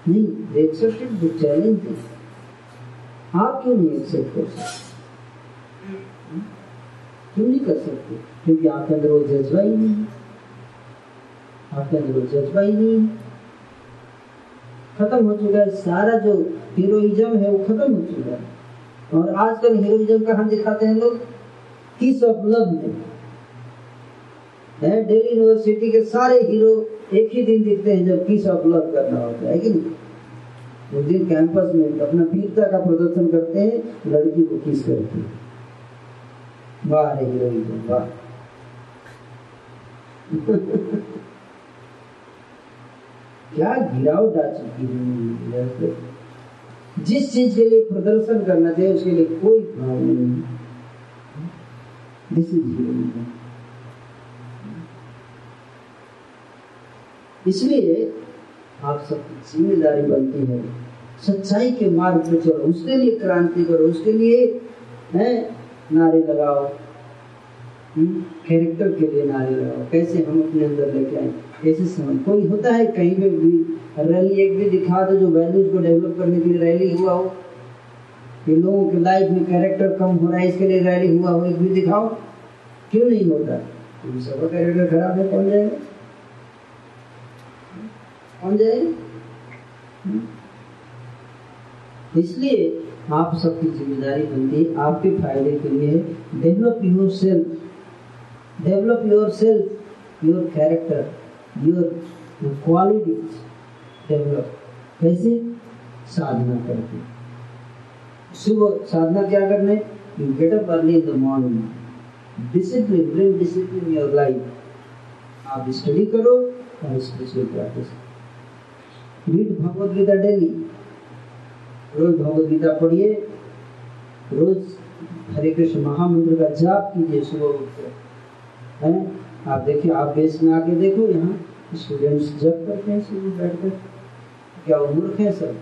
नहीं एक्सेप्टेड द चैलेंज आप क्यों नहीं एक्सेप्ट कर सकते? क्यों नहीं कर सकते? क्योंकि आपके अंदर वो जज्बा ही नहीं आपके अंदर वो जज्बा ही नहीं खत्म हो चुका है सारा जो हीरोइज्म है, वो खत्म हो चुका है। और आजकल हीरोइज्म कहाँ दिखाते हैं लोग किस ऑफ़ में दिल्ली यूनिवर्सिटी के सारे हीरो एक ही दिन दिखते हैं जब किस ऑफ़ लव करना होता है कि नहीं? उस दिन कैंपस में अपना वीरता का प्रदर्शन करते हैं, लड़की को किस करके वाह रे हीरोइज्म वाह। क्या गिरावट आ चुकी है जिस चीज़ के लिए प्रदर्शन करना चाहिए उसके लिए कोई भाव नहीं दिस इज़ इसलिए आप सबकी ज़िम्मेदारी बनती है सच्चाई के मार्ग पर चलो। उसके लिए क्रांति करो उसके लिए है नारे लगाओ। कैरेक्टर हम्म, के लिए नारे लगाओ। कैसे हम अपने अंदर लेके आए? ऐसे समझ। कोई होता है, कहीं पे भी रैली एक भी दिखा दो जो वैल्यूज़ को डेवलप करने के लिए रैली हुआ हो। कि लोगों के लाइफ में कैरेक्टर कम हो रहा है, इसके लिए रैली हुआ हो, एक भी दिखाओ। क्यों नहीं होता? क्योंकि सबका कैरेक्टर खराब है, कौन जाएगा? कौन जाएगा? हम्म? इसलिए आप सबकी ज़िम्मेदारी बनती है, आपके फ़ायदे के लिए develop yourself develop yourself your character your qualities develop कैसे साधना करके सुबह साधना क्या करने? You get up early in the morning discipline bring discipline your life आप स्टडी करो और spiritual practice read Bhagavad Gita daily रोज भगवद गीता पढ़िए। रोज हरे कृष्ण महामंत्र का जाप कीजिए सुबह उठकर। हैं? आप देखिए, आप बेस में आके देखो यहाँ स्टूडेंट्स जब करते हैं सुबह बैठकर। क्या वो मूर्ख है? सब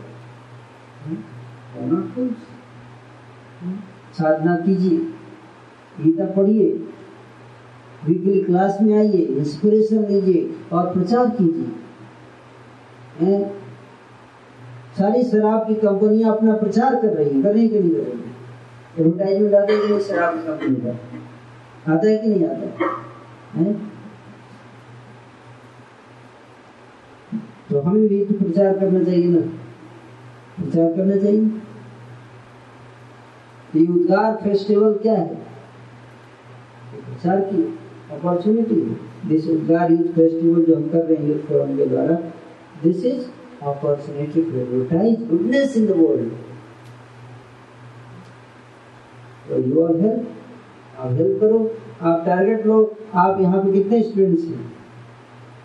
साधना कीजिए। गीता पढ़िए। वीकली क्लास में आइए इंस्पिरेशन लीजिए और प्रचार कीजिए। सारी शराब की कंपनियाँ अपना प्रचार कर रही है कर कि नहीं कर रही एडवर्टाइजमेंट आता है शराब कंपनी का आता है कि नहीं आता? है तो हमें भी तो प्रचार करना चाहिए ना प्रचार करना चाहिए ये उद्गार फेस्टिवल क्या है प्रचार की opportunity this Udgar youth festival जो हम कर रहे हैं यूथ फोरम के द्वारा this is opportunity to advertise goodness in the world. So you all help. आप हेल्प करो, आप टारगेट लो आप यहाँ पे कितने स्टूडेंट्स हैं?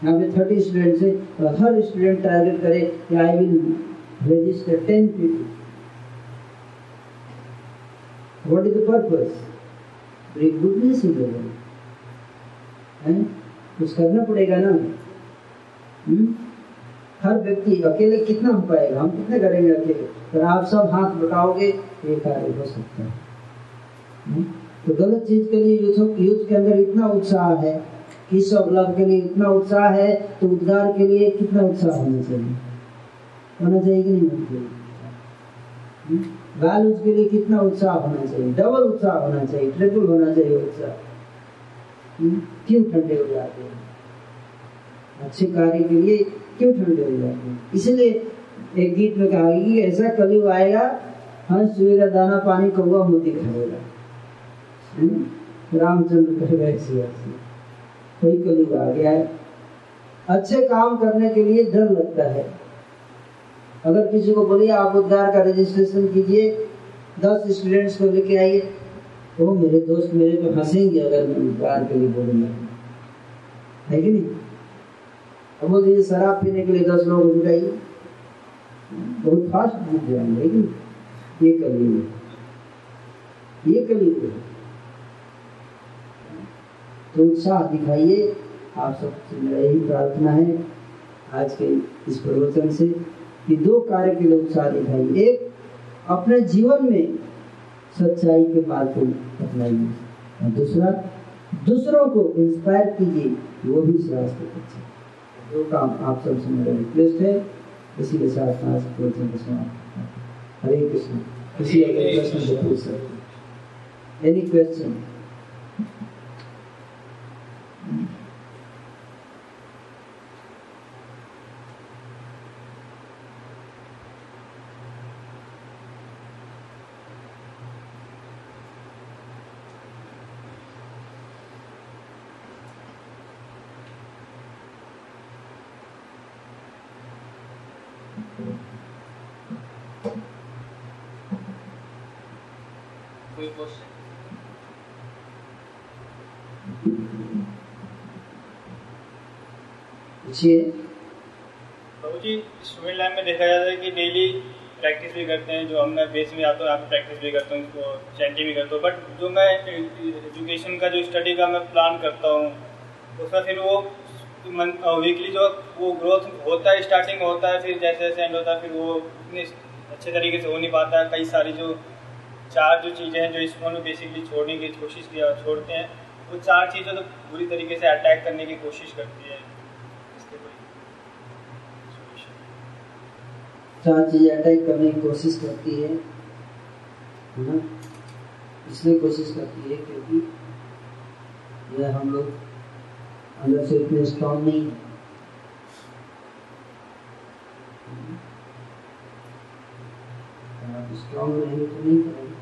यहाँ पे थर्टी स्टूडेंट्स हैं तो हर स्टूडेंट टारगेट करे कि I will register ten people what is the purpose bring goodness in the world कुछ करना पड़ेगा ना? हुँ? हर व्यक्ति अकेले कितना हो पाएगा? हम कितने करेंगे अकेले? पर आप सब हाथ बटाओगे, ये कार्य हो सकता है। हम्म? तो गलत चीज़ के लिए यूथ यूथ के अंदर इतना उत्साह है कि सब लव के लिए इतना उत्साह है तो उद्गार के लिए कितना उत्साह होना चाहिए? होना चाहिए कि नहीं होना चाहिए? हम्म? के लिए कितना उत्साह होना चाहिए? डबल उत्साह होना चाहिए ट्रिपल होना चाहिए उत्साह। हम्म? क्यों ठंडे हो जाते हैं? अच्छे कार्य के लिए क्यों ठंडे हो जाते हैं? इसलिए एक गीत में कहा कि ऐसा कलयुग आएगा, हंस चुएगा दाना, पानी कौआ मोती खाएगा रामचंद्र ऐसी ऐसी वही कलयुग आ गया है। अच्छे काम करने के लिए डर लगता है। अगर किसी को बोलिए आप उद्धार का रजिस्ट्रेशन कीजिए, दस स्टूडेंट्स को लेके आइए वो मेरे दोस्त मेरे पे हंसेंगे अगर मैं उद्धार के लिए बोलूँगा है कि नहीं? अब वो दीजिए शराब पीने के लिए दस लोग जुटाइए बहुत फास्ट जीत जाएँगे ये कलियुग ये कलियुग है। तो उत्साह दिखाइए। आप सबसे मेरा यही प्रार्थना है आज के इस प्रवचन से कि दो कार्य के लिए उत्साह दिखाइए। एक, अपने जीवन में सच्चाई के मार्ग को अपनाइए। और दूसरा, दूसरों को इंस्पायर कीजिए वो भी रास्ते पर जो काम आप सबसे मेरा रिक्वेस्ट है। इसी के साथ आज प्रवचन को समाप्त हरे कृष्ण। किसी अगर प्रश्न को पूछ सकते एनी क्वेश्चन बाबू जी। स्टूडेंट लाइन में देखा जाता है कि डेली प्रैक्टिस भी करते हैं जो हम मैं बेस में आता हूँ यहाँ प्रैक्टिस भी करता हूँ इसको चैंटिंग भी करता हूँ। बट जो मैं एजुकेशन का जो स्टडी का मैं प्लान करता हूँ उसमें फिर वो वीकली जो वो ग्रोथ होता है स्टार्टिंग होता है फिर जैसे जैसे एंड होता है फिर वो इतने अच्छे तरीके से हो नहीं पाता है कई सारी जो चार जो चीज़ें हैं जो इस फ़ोन में बेसिकली छोड़ने की कोशिश किया और छोड़ते हैं, वो चार चीज़ें तो पूरी तरीके से अटैक करने की कोशिश करती है। चार चीज़ें अटैक करने की कोशिश करती है ना? इसलिए कोशिश करती है क्योंकि यह हम लोग अंदर से इतने स्ट्रांग नहीं है। आप स्ट्रांग रहेंगे तो नहीं करेंगे।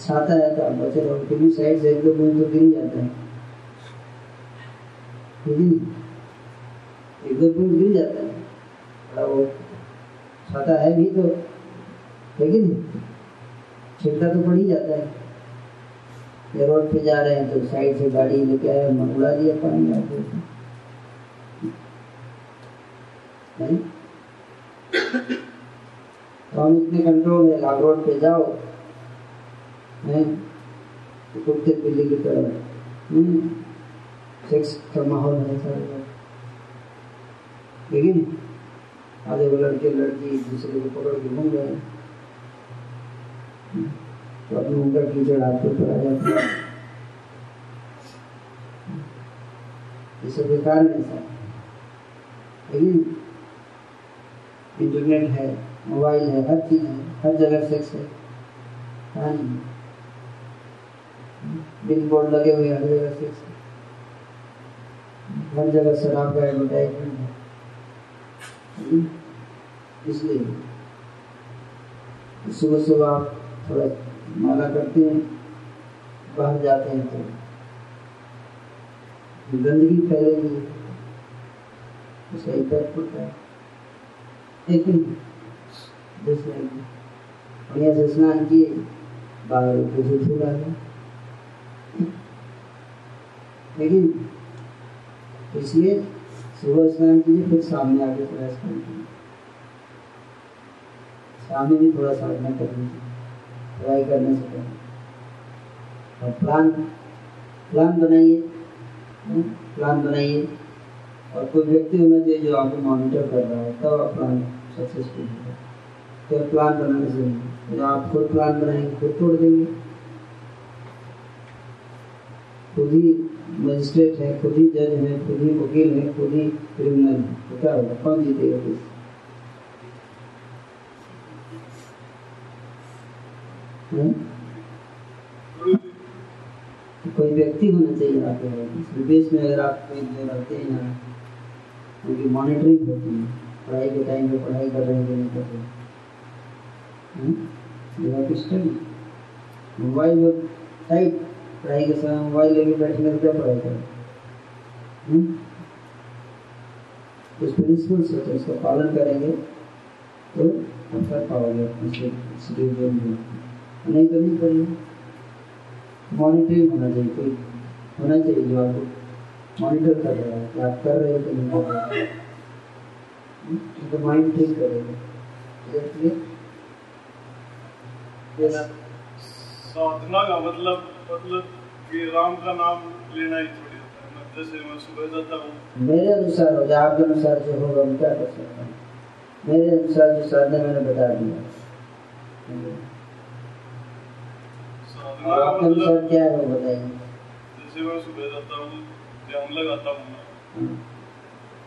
छाता है तो आप बचे रहो, क्योंकि साइड से एक दो बूंद तो गिर जाता है। कि नहीं एक बूंद गिर जाता है। थोड़ा वो छाता है भी तो कि नहीं छिड़का तो पड़ ही जाता है। या रोड पे जा रहे हैं तो साइड से गाड़ी लेके आए उड़ा दिया पानी नहीं तो हम इतने कंट्रोल है आप रोड पे जाओ। नहीं तो कुत्ते बिल्ली की तरह। हम्म, सेक्स का माहौल है सारे। लेकिन आधे वो लड़के लड़की एक दूसरे को पकड़ के घूम रहे हैं। तो अपने उनका कीचड़ आपके ऊपर आ जाता है। ये सब बेकार है सर लेकिन इंटरनेट है मोबाइल है हर चीज़ है हर जगह सेक्स है। हाँ जी। बिल बोर्ड लगे हुए हर जगह है। हर जगह शराब का एडवर्टाइजमेंट है। इसलिए सुबह सुबह आप थोड़ा माला करते हैं, बाहर जाते हैं तो गंदगी फैलेगी। उसका इफ़ेक्ट होता है। लेकिन जैसे बढ़िया से स्नान किए, बाहर को झूठू डाले लेकिन इसलिए सुबह स्नान कीजिए फिर सामने आके स्नान कीजिए सामने भी थोड़ा साधना कर लीजिए ट्राई करने से पहले और प्लान प्लान बनाइए प्लान बनाइए। और कोई व्यक्ति होना चाहिए जो आपको मॉनिटर कर रहा है, तब आप प्लान सक्सेसफुल होगा। तो प्लान बनाने से जो आप खुद प्लान बनाएँगे, खुद तोड़ देंगे। खुद ही मजिस्ट्रेट है, खुद ही जज है, खुद ही वकील है, खुद ही क्रिमिनल है। तो क्या होगा? कौन जीतेगा किस तो कोई व्यक्ति होना चाहिए आपके विदेश में अगर आप कोई जो रहते हैं यहाँ, उनकी मॉनिटरिंग होती है। पढ़ाई के टाइम पे पढ़ाई कर रहे हैं नहीं कर रहे स्टडी मोबाइल में टाइट पढ़ाई के समय मोबाइल लेके बैठने तो क्या पढ़ाई करें कुछ प्रिंसिपल्स होते हैं उसका पालन करेंगे तो आप कर पाओगे अपने शेड्यूल में नहीं तो नहीं करेंगे मॉनिटरिंग होना चाहिए कोई होना चाहिए जो आपको मॉनिटर कर रहा है कि आप कर रहे हो कि नहीं कर रहे हो। तो माइंड ठीक करेगा। साधना का मतलब मतलब कि राम का नाम लेना ही थोड़ी होता है। मतलब जैसे मैं सुबह जाता हूँ। मेरे अनुसार हो जाए आपके अनुसार जो होगा हम क्या कर सकते हैं? मेरे अनुसार जो साधना मैंने बता दिया। आपके अनुसार मतलब क्या है वो बताइए। जैसे मैं सुबह जाता हूँ ध्यान लगाता हूँ हम्म,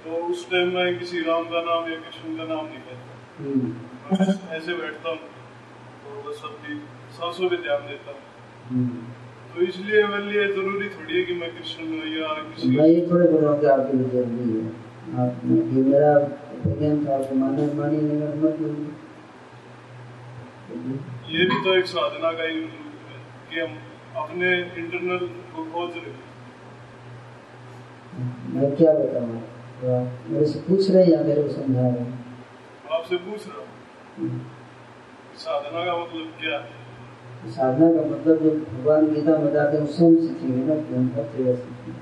तो उस टाइम मैं किसी राम का नाम या कृष्ण का नाम नहीं कहता हम्म, ऐसे बैठता हूँ तो बस अपनी सांसों पे ध्यान देता हूँ। हम्म। तो इसलिए मेरे लिए ज़रूरी थोड़ी है कि मैं कृष्ण या किसी मैं ये थोड़े बोल कि आपके लिए ज़रूरी है। आप ये मेरा ओपिनियन था आपको माने मानिए नहीं माने मत ये भी तो एक साधना का ही है कि हम अपने इंटरनल को खोज रहे हैं। मैं क्या बताऊँ? तो मेरे से पूछ रहे या मेरे को समझा रहे आपसे पूछ रहा हूँ। साधना का मतलब क्या है? साधना का मतलब जो भगवान गीता में बताते हैं उससे हम सीखेंगे ना कि हम हर सीखेंगे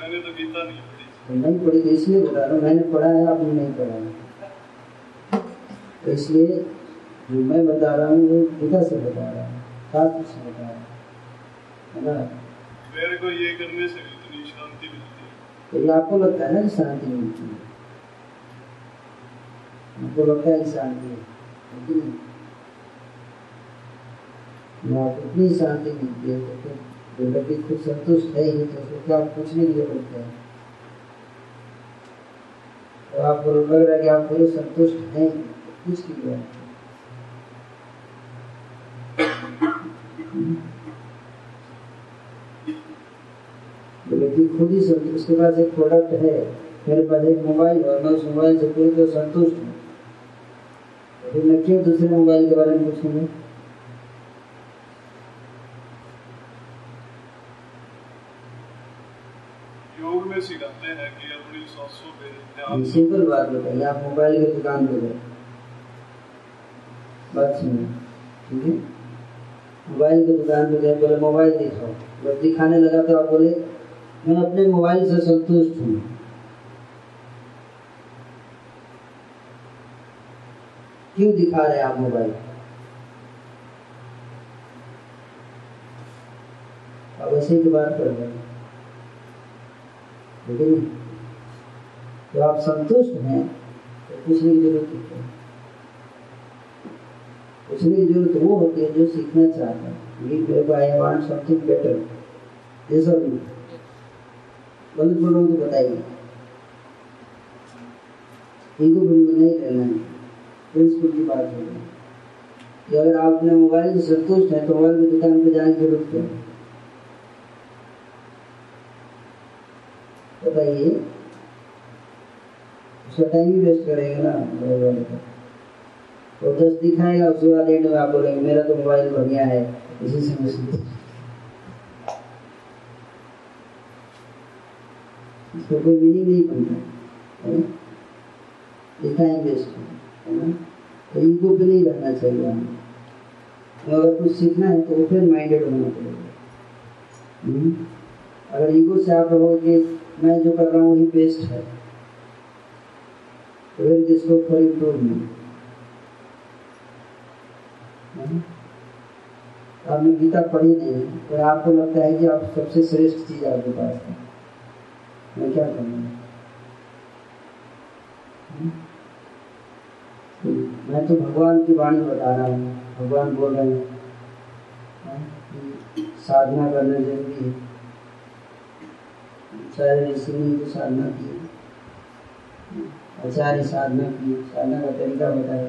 मैंने तो गीता नहीं पढ़ी। तो नहीं पढ़ी तो इसलिए बता रहा हूँ मैंने पढ़ा है आपने नहीं पढ़ा है। तो इसलिए जो मैं बता रहा हूँ वो गीता से बता रहा हूँ शास्त्र से बता रहा हूँ। है ना? मेरे को ये करने से इतनी शांति मिलती है। तो ये आपको लगता है ना कि शांति मिलती है? आपको लगता है कि शांति है? लेकिन ना शांति मिलती है तो जो व्यक्ति खुद संतुष्ट है ही तो उसको क्या पूछने की ज़रूरत है। तो आपको लग रहा है कि आप पूरे संतुष्ट हैं तो कुछ की बात है जो व्यक्ति खुद ही उसके पास एक प्रोडक्ट है, मेरे पास एक मोबाइल है मैं उस मोबाइल से पूरी तरह संतुष्ट हूँ। तो फिर मैं क्यों दूसरे मोबाइल के बारे में पूछूँगा योग सिंपल बात बताइए, आप मोबाइल की दुकान पे गए? बात सुनिए, ठीक है? मोबाइल की दुकान पे गए, बोले, मोबाइल दिखाओ। जब दिखाने लगा तो आप बोले, मैं अपने मोबाइल से संतुष्ट हूँ। क्यों दिखा रहे आप मोबाइल? अब ऐसे की बात कर रहे हैं। लेकिन जब आप संतुष्ट हैं तो पूछने की ज़रूरत नहीं है। पूछने की ज़रूरत वो होती है जो सीखना चाहता है। मेरे को आई वांट समथिंग बेटर ये सब नहीं। गलत बोल हूँ तो बताइए ईगो बिल्कुल नहीं रहना है। प्रिंसिपल की बात हो रही कि अगर आप अपने मोबाइल से संतुष्ट हैं तो मोबाइल की दुकान पर जाने की ज़रूरत क्या है? बताइए उसका टाइम ही वेस्ट करेगा ना मोबाइल वाले का तो दस दिखाएगा, उसके बाद एंड में आप बोलेंगे, मेरा तो मोबाइल बढ़िया है, इसी से मैं संतुष्ट कोई मीनिंग नहीं बनता ये टाइम वेस्ट है ना? तो इनको पे नहीं रहना चाहिए हमें। तो अगर कुछ सीखना है तो ओपन माइंडेड होना पड़ेगा। हम्म? अगर ईगो से आप रहोगे मैं जो कर रहा हूँ वही बेस्ट है। तो फिर जिसको फॉर आपने गीता पढ़ी नहीं है तो आपको लगता है कि आप सबसे श्रेष्ठ चीज़ आपके पास है। मैं क्या करूँगा मैं तो भगवान की वाणी बता रहा हूँ। भगवान बोल रहे हैं हाँ, साधना करना ज़रूरी है। सारे ऋषि ने जो साधना की आचार्य साधना की साधना का तरीका बताया।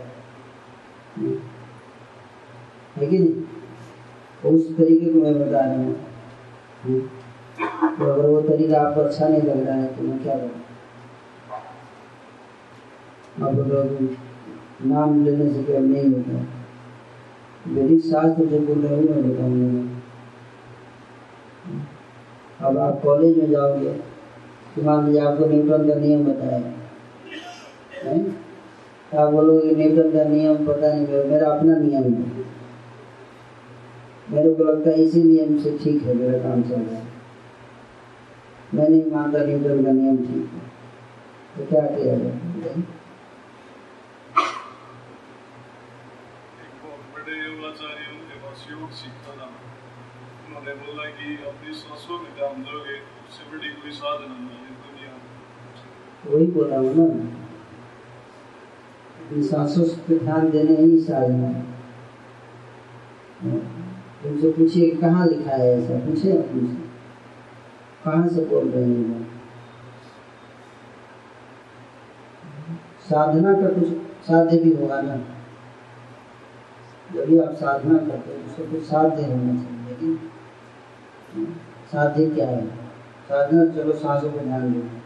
तो उस तरीके को मैं बता रहा हूँ। तो अगर वो तरीका आपको अच्छा नहीं लग रहा है तो मैं क्या करूँ आप लोग नाम लेने से क्या नहीं होता? वैदिक शास्त्र जो बोल रहे हो, मैं बताऊँगा। अब आप कॉलेज में जाओगे तो मान लीजिए आपको न्यूटन का नियम बताया आप बोलोगे न्यूटन का नियम पता नहीं, मेरा मेरा अपना नियम है। मेरे को लगता है इसी नियम से ठीक है मेरा काम चल रहा है। मैं नहीं मानता न्यूटन का नियम ठीक है। तो क्या किया जाए? सीखता था। उन्होंने बोला कि अपनी सांसों में ध्यान दोगे, उससे बड़ी कोई साधना नहीं है दुनिया में वही बोला हूँ ना इन सांसों पे ध्यान देने ही साधना है। तुमसे पूछिए कहाँ लिखा है ऐसा? पूछे आप मुझसे कहाँ से बोल रहे हैं साधना का कुछ साध्य भी होगा ना? जब भी आप साधना करते हो, उसको कुछ साध्य होना चाहिए, लेकिन साध्य क्या है? साधना, चलो सांसों पर ध्यान दो।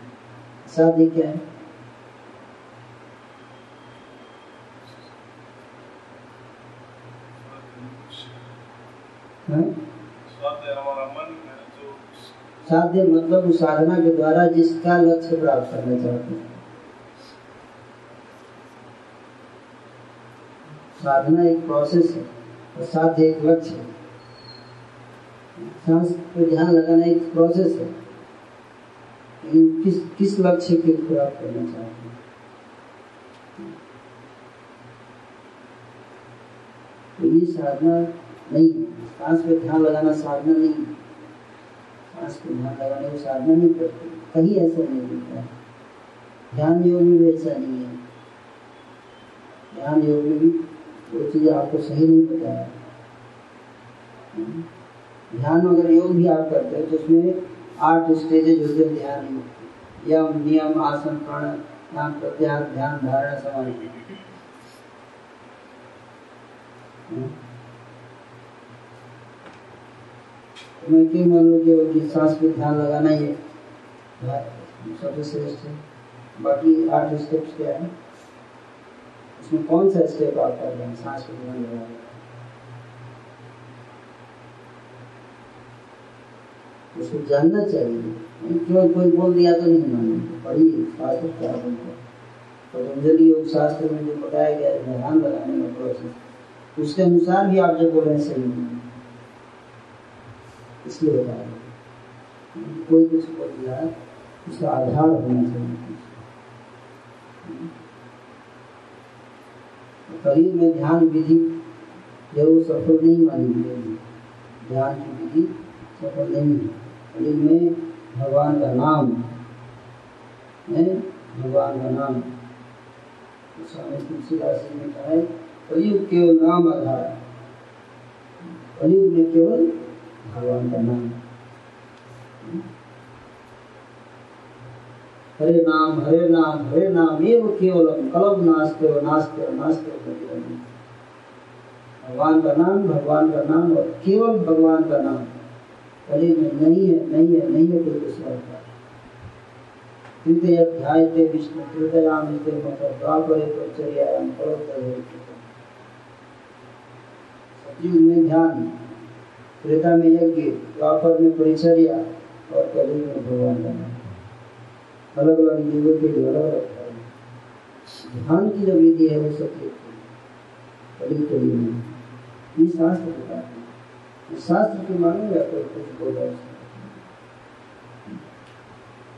साध्य क्या है? हाँ? साध्य मतलब साधना के द्वारा जिसका लक्ष्य प्राप्त करना चाहते हैं। साधना एक प्रोसेस है और साध्य एक लक्ष्य है। सांस पे ध्यान लगाना एक प्रोसेस है। किस किस लक्ष्य के प्राप्त करना चाहते हैं? तो ये साधना नहीं सांस पे ध्यान लगाना साधना नहीं सांस पे ध्यान लगाने को साधना नहीं करते। कहीं ऐसा नहीं मिलता है। ध्यान योग में भी ऐसा नहीं है। ध्यान योग में भी वो चीज़ आपको सही नहीं पता है ध्यान अगर योग भी आप करते हो तो उसमें आठ स्टेजेज होते हैं ध्यान योग यम, नियम, आसन प्राणायाम प्रत्याहार, ध्यान, धारणा, समाधि। तो मैं क्यों मान लो केवल कि सांस पे ध्यान लगाना ही है? सबसे श्रेष्ठ है। बाकी आठ स्टेप्स क्या है? उसमें कौन सा स्टेप आप कर रहे हैं? सांस पे ध्यान लगा रहे हैं उसको जानना चाहिए। क्यों? कोई बोल दिया तो नहीं मानेंगे। पढ़िए शास्त्र क्या बोलते पतंजलि योग शास्त्र में जो बताया गया है, ध्यान लगाने का प्रोसेस। उसके अनुसार भी आप जो बोल रहे हैं, सही नहीं इसलिए बता रहे कोई कुछ बोल दिया उसका आधार होना चाहिए। करीब में ध्यान विधि जो सफल नहीं मानी गई ध्यान की विधि सफल नहीं है। में भगवान का नाम। है? भगवान का नाम। तो स्वामी तुलसीदास जी ने कहा है कलयुग केवल नाम आधार कलयुग में केवल भगवान का नाम हरे नाम हरे नाम हरे नाम एव केवलम कलम, नास्ते व नास्ते व नास्ते भगवान का नाम, भगवान का नाम और केवल भगवान का नाम। में नहीं है नहीं है नहीं है कोई का अध्याय। थे विष्णु मतलब सतयुग में ध्यान त्रेता में यज्ञ द्वापर में परिचर्या और कली में भगवान का अलग अलग युगों के लिए अलग अलग ध्यान की जो विधि है वो सत्य कली कली में ये शास्त्र शास्त्र के मानेगा तो कुछ बोला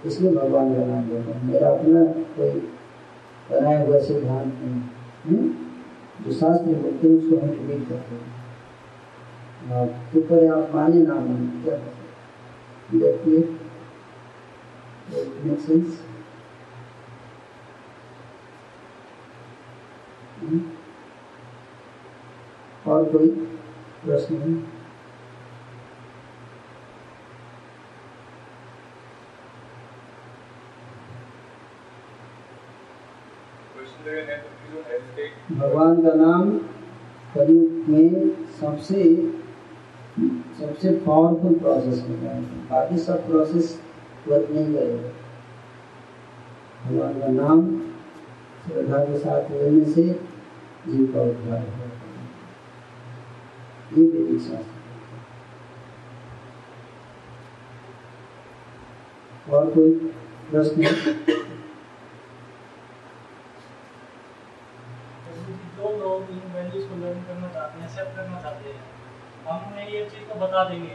इसलिए भगवान का नाम बोला मेरा अपना कोई बनाया हुआ सिद्धांत नहीं जो शास्त्र बोलते हैं, उसको हम रिपीट करते हैं। तो पर आप माने ना माने, क्या देखिए make sense? और कोई प्रश्न है? भगवान का नाम कलयुग में सबसे सबसे पावरफुल प्रोसेस होता है। बाकी सब प्रोसेस वर्क नहीं करेगा भगवान का नाम श्रद्धा के साथ लेने से जीव का उद्धार होगा ये वैदिक शास्त्र और कोई प्रश्न जो लोग इन वैल्यूज़ को लर्न करना चाहते हैं एक्सेप्ट करना चाहते हैं हम उन्हें बता देंगे।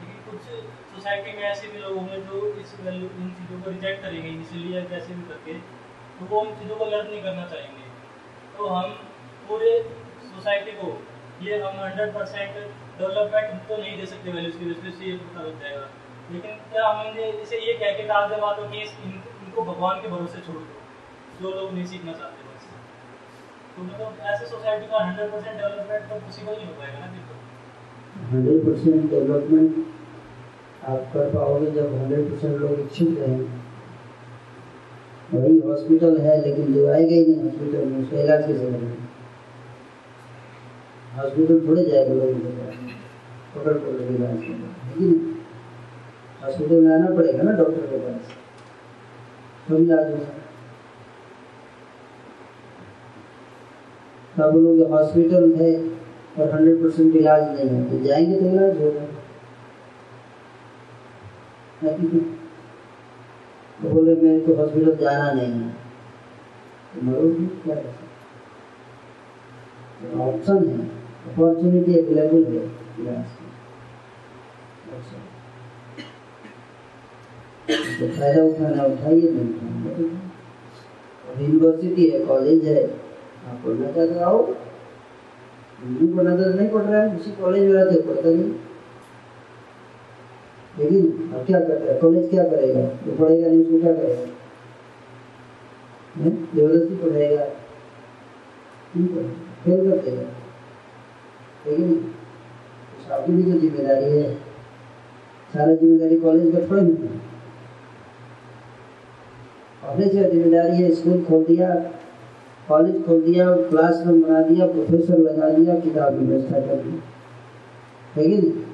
लेकिन कुछ सोसाइटी में ऐसे भी लोग होंगे जो इस वैल्यू इन चीज़ों को रिजेक्ट करेंगे या कैसे भी करके तो वो उन चीज़ों को लर्न नहीं करना चाहेंगे। तो हम पूरे सोसाइटी को ये हम हंड्रेड परसेंट डेवलपमेंट तो नहीं दे सकते वैल्यूज़ की वजह से ये पता लग जाएगा। लेकिन क्या हम इसे ये कह के डाल दे बातों की इन, इनको भगवान के भरोसे छोड़ दो जो लोग नहीं सीखना चाहते बस। तो मतलब ऐसे सोसाइटी का हंड्रेड परसेंट डेवलपमेंट तो पॉसिबल नहीं हो पाएगा ना हंड्रेड परसेंट डेवलपमेंट आप कर पाओगे जब हंड्रेड परसेंट लोग इच्छुक रहेंगे। वही हॉस्पिटल है, लेकिन जो आएगा ही नहीं हॉस्पिटल में, उसका इलाज कैसे करेंगे? हॉस्पिटल थोड़े जाएगा लोग पकड़ पकड़ इलाज लेकिन हॉस्पिटल में आना पड़ेगा ना डॉक्टर के पास। तब इलाज होगा तब लोग हॉस्पिटल है और हंड्रेड परसेंट इलाज नहीं है तो जाएँगे तो इलाज होगा? तो बोले मेरे को हॉस्पिटल जाना नहीं है। तो मरो क्या ऑप्शन है। अपॉर्चुनिटी अवेलेबल है। तो फ़ायदा उठाना उठाइए नहीं तो यूनिवर्सिटी है कॉलेज है आप पढ़ना चाहते हो, नहीं पढ़ना तो नहीं पढ़ रहा है उसी कॉलेज में रहते पढ़ता नहीं लेकिन अब क्या करता है? कॉलेज क्या करेगा? जो पढ़ेगा नहीं उसको क्या करेगा? ज़बरदस्ती पढ़ेगा, फेल कर देगा। लेकिन आपकी भी तो ज़िम्मेदारी है सारा ज़िम्मेदारी कॉलेज का थोड़ी नहीं कॉलेज का ज़िम्मेदारी है स्कूल खोल दिया। कॉलेज खोल दिया क्लासरूम बना दिया प्रोफेसर लगा दिया, किताब की व्यवस्था कर दी। लेकिन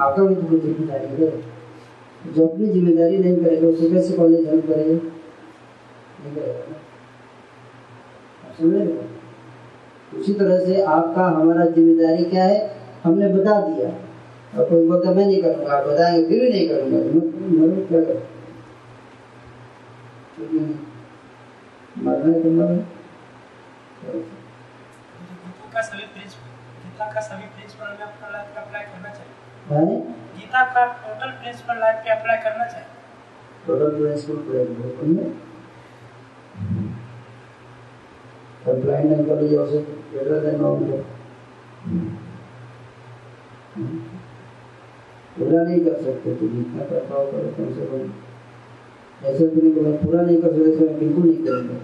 आपका भी तो कोई ज़िम्मेदारी है। जो अपनी ज़िम्मेदारी नहीं करेगा, उसे कैसे कॉलेज हेल्प करेगा? नहीं करेगा समझ रहे उसी तरह से आपका, हमारा ज़िम्मेदारी क्या है? हमने बता दिया। और कोई बोलता, मैं नहीं करूँगा। आप बताएँगे, फिर भी नहीं करूँगा। क्या करो लेकिन मरना है तो मरो गीता का सभी गीता का सभी प्रिंसिपल हमें अपना लाइफ पे अप्लाई करना चाहिए। है? गीता का टोटल प्रिंसिपल लाइफ पे अप्लाई करना चाहिए। टोटल प्रिंसिपल प्रेजेंट है The blind uncle is also better than पूरा नहीं कर सकते तो जितना कर पाओ करो कम से कम। ऐसे तो नहीं बोला पूरा नहीं कर सकते मैं बिल्कुल नहीं करूँगा।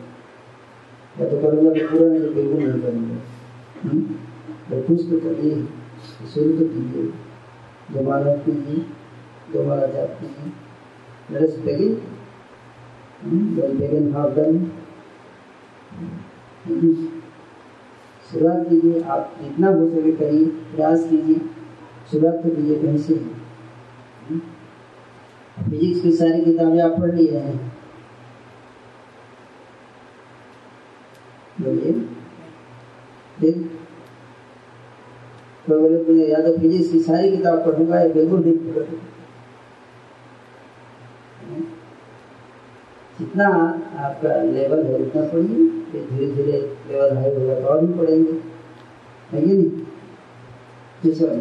या तो करूँगा तो पूरा नहीं बिल्कुल नहीं करूँगा। हम्म? तो कुछ तो करिए शुरू तो कीजिए। जो मानव कीजिए जो हमारा जाप कीजिए Let us begin. Hmm, how done. शुरुआत कीजिए आप जितना हो सके करिए प्रयास कीजिए। शुरुआत तो कीजिए कहीं से। फिजिक्स की सारी किताबें आप पढ़ लिए हैं। बोलिए। फिर? कोई बोले, मुझे या तो फिजिक्स की सारी किताब पढ़ूँगा, या बिल्कुल नहीं पढ़ूँगा। जितना आपका लेवल है, उतना पढ़िए। धीरे धीरे लेवल हाई होगा तो और भी पढ़ेंगे। है नहीं? जी सर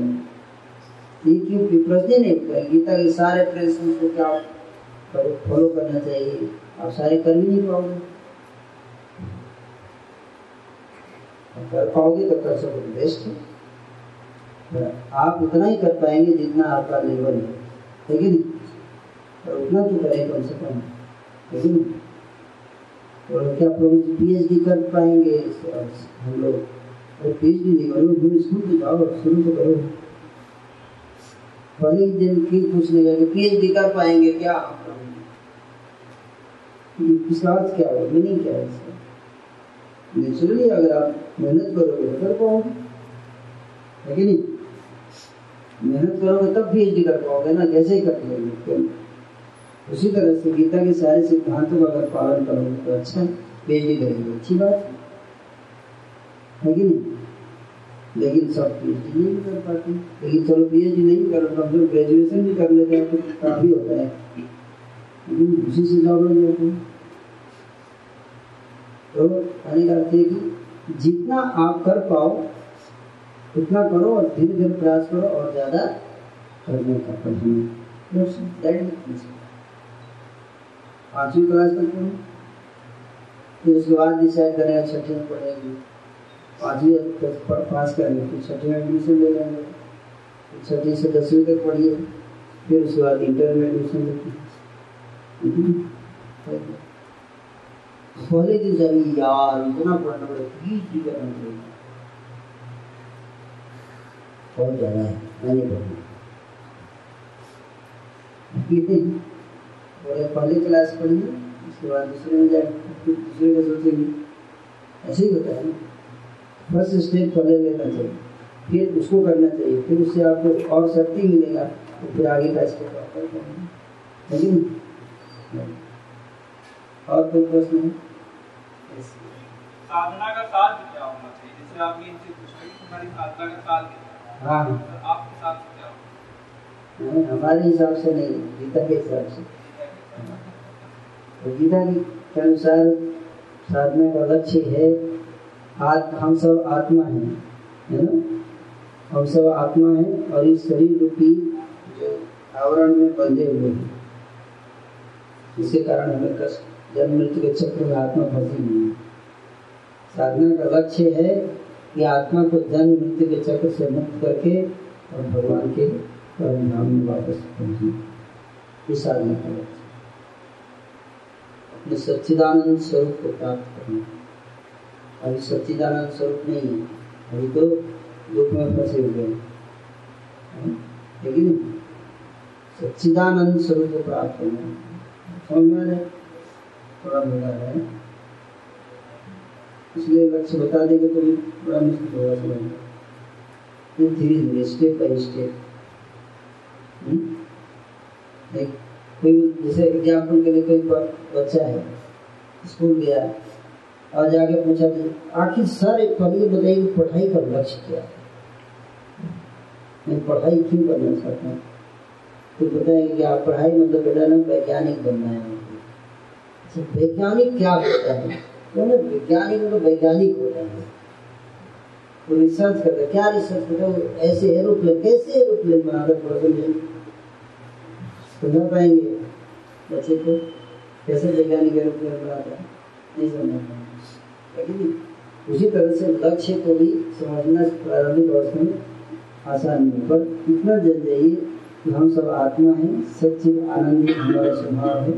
ये क्यों कि प्रश्न नहीं है। गीता के सारे प्रिंसिपल्स को क्या फॉलो करना चाहिए। आप सारे कर ही नहीं पाओगे। कर पाओगे तो कर सकोगे बेस्ट है। आप उतना ही कर पाएँगे जितना आपका लेवल है। है कि उतना तो करें कम से कम। है कि नहीं? और क्या प्रभु जी पीएचडी कर पाएँगे? हम लोग अरे पीएचडी नहीं करो स्कूल जाओ, शुरू तो करो। ही दिन फिर पूछने लगे पीएचडी कर पाएँगे, क्या क्या है? मीनिंग क्या है इसका नेचुरली अगर आप मेहनत करोगे तो कर पाओगे। है कि नहीं? मेहनत करोगे, तब पीएचडी कर पाओगे ना, जैसे ही कर उसी तरह से गीता के सारे सिद्धांतों का अगर पालन करोगे तो अच्छा पीएचडी करेंगे अच्छी बात है कि नहीं? लेकिन सब पीएचडी नहीं कर पाते। लेकिन चलो पीएचडी नहीं करो कम से ग्रेजुएशन भी कर लेते हैं तो काफ़ी होता है। लेकिन उसी से जॉब लग जाते हैं तो कहने का अर्थ है कि जितना आप कर पाओ, उतना करो और धीरे धीरे प्रयास करो और ज़्यादा करने का प्रश्न पांचवी क्लास तक पढ़ो। फिर उसके बाद डिसाइड करेंगे छठी में पढ़ेंगे। तक प- पास करेंगे फिर छठी में एडमिशन ले लेंगे। छठी से दसवीं तक पढ़िए। फिर उसके बाद इंटर में एडमिशन लेते हैं। पहले दिन जब यार, इतना पढ़ना पड़े पीएचडी करना चाहिए। बहुत ज़्यादा है, मैं नहीं पढ़ूँगा और पहले क्लास पढ़िए, उसके बाद दूसरे में जाए दूसरे का सोचेंगे। ऐसे ही होता है ना। फ़र्स्ट स्टेप पहले लेना चाहिए। फिर उसको करना चाहिए। फिर उससे आपको और शक्ति मिलेगा तो फिर आगे का स्टेप आप कर पाएँगे लेकिन और कोई प्रश्न है? साधना का काल क्या होना चाहिए? जैसे आपने इनसे पूछा कि तुम्हारी साधना का क्या है हाँ। तो आपके साथ क्या होगा हैं, हमारे हिसाब से नहीं गीता के हिसाब से। तो गीता के अनुसार साधना का लक्ष्य है आत, हम सब आत्मा हैं है ना? हम सब आत्मा हैं और इस शरीर रूपी जो आवरण में बंधे हुए हैं। इसके कारण हमें कष्ट जन्म मृत्यु के चक्र में आत्मा फंसी हुई है। साधना का लक्ष्य है कि आत्मा को जन्म मृत्यु के चक्र से मुक्त करके और भगवान के परम धाम में वापस पहुँचे। ये साधना का लक्ष्य। अपने सच्चिदानंद स्वरूप को प्राप्त करना। अभी सच्चिदानंद स्वरूप नहीं है। अभी तो दुख में फंसे हुए हैं। लेकिन सच्चिदानंद स्वरूप प्राप्त रहा थोड़ा बड़ा है। इसलिए लक्ष्य बता देंगे तो भी बड़ा मुश्किल होगा धीरे धीरे स्टेप बाई स्टेप कोई जैसे एग्ज़ाम्पल के लिए कोई बच्चा है, स्कूल गया और जाके पूछा कि आखिर सर एक पहले ये बताइए पढ़ाई का लक्ष्य क्या है? पढ़ाई क्यों करना चाहता हूँ? तो बताएँगे कि आप पढ़ाई मतलब बेटा ना वैज्ञानिक बनना है। अच्छा वैज्ञानिक क्या होता है? वैज्ञानिक मतलब वैज्ञानिक होता है। रिसर्च करता क्या रिसर्च करता है? ऐसे एरोप्लेन कैसे एरोप्लेन बनाता थोड़ा समझे समझ पाएँगे? बच्चे को? कैसे वैज्ञानिक एरोप्लेन बनाता है? नहीं समझ पाएँगे। लेकिन उसी तरह से लक्ष्य को भी समझना प्रारंभिक अवस्था में आसान नहीं। पर इतना जल जाइए कि हम सब आत्मा हैं सच्चिद आनंदित हमारा स्वभाव है।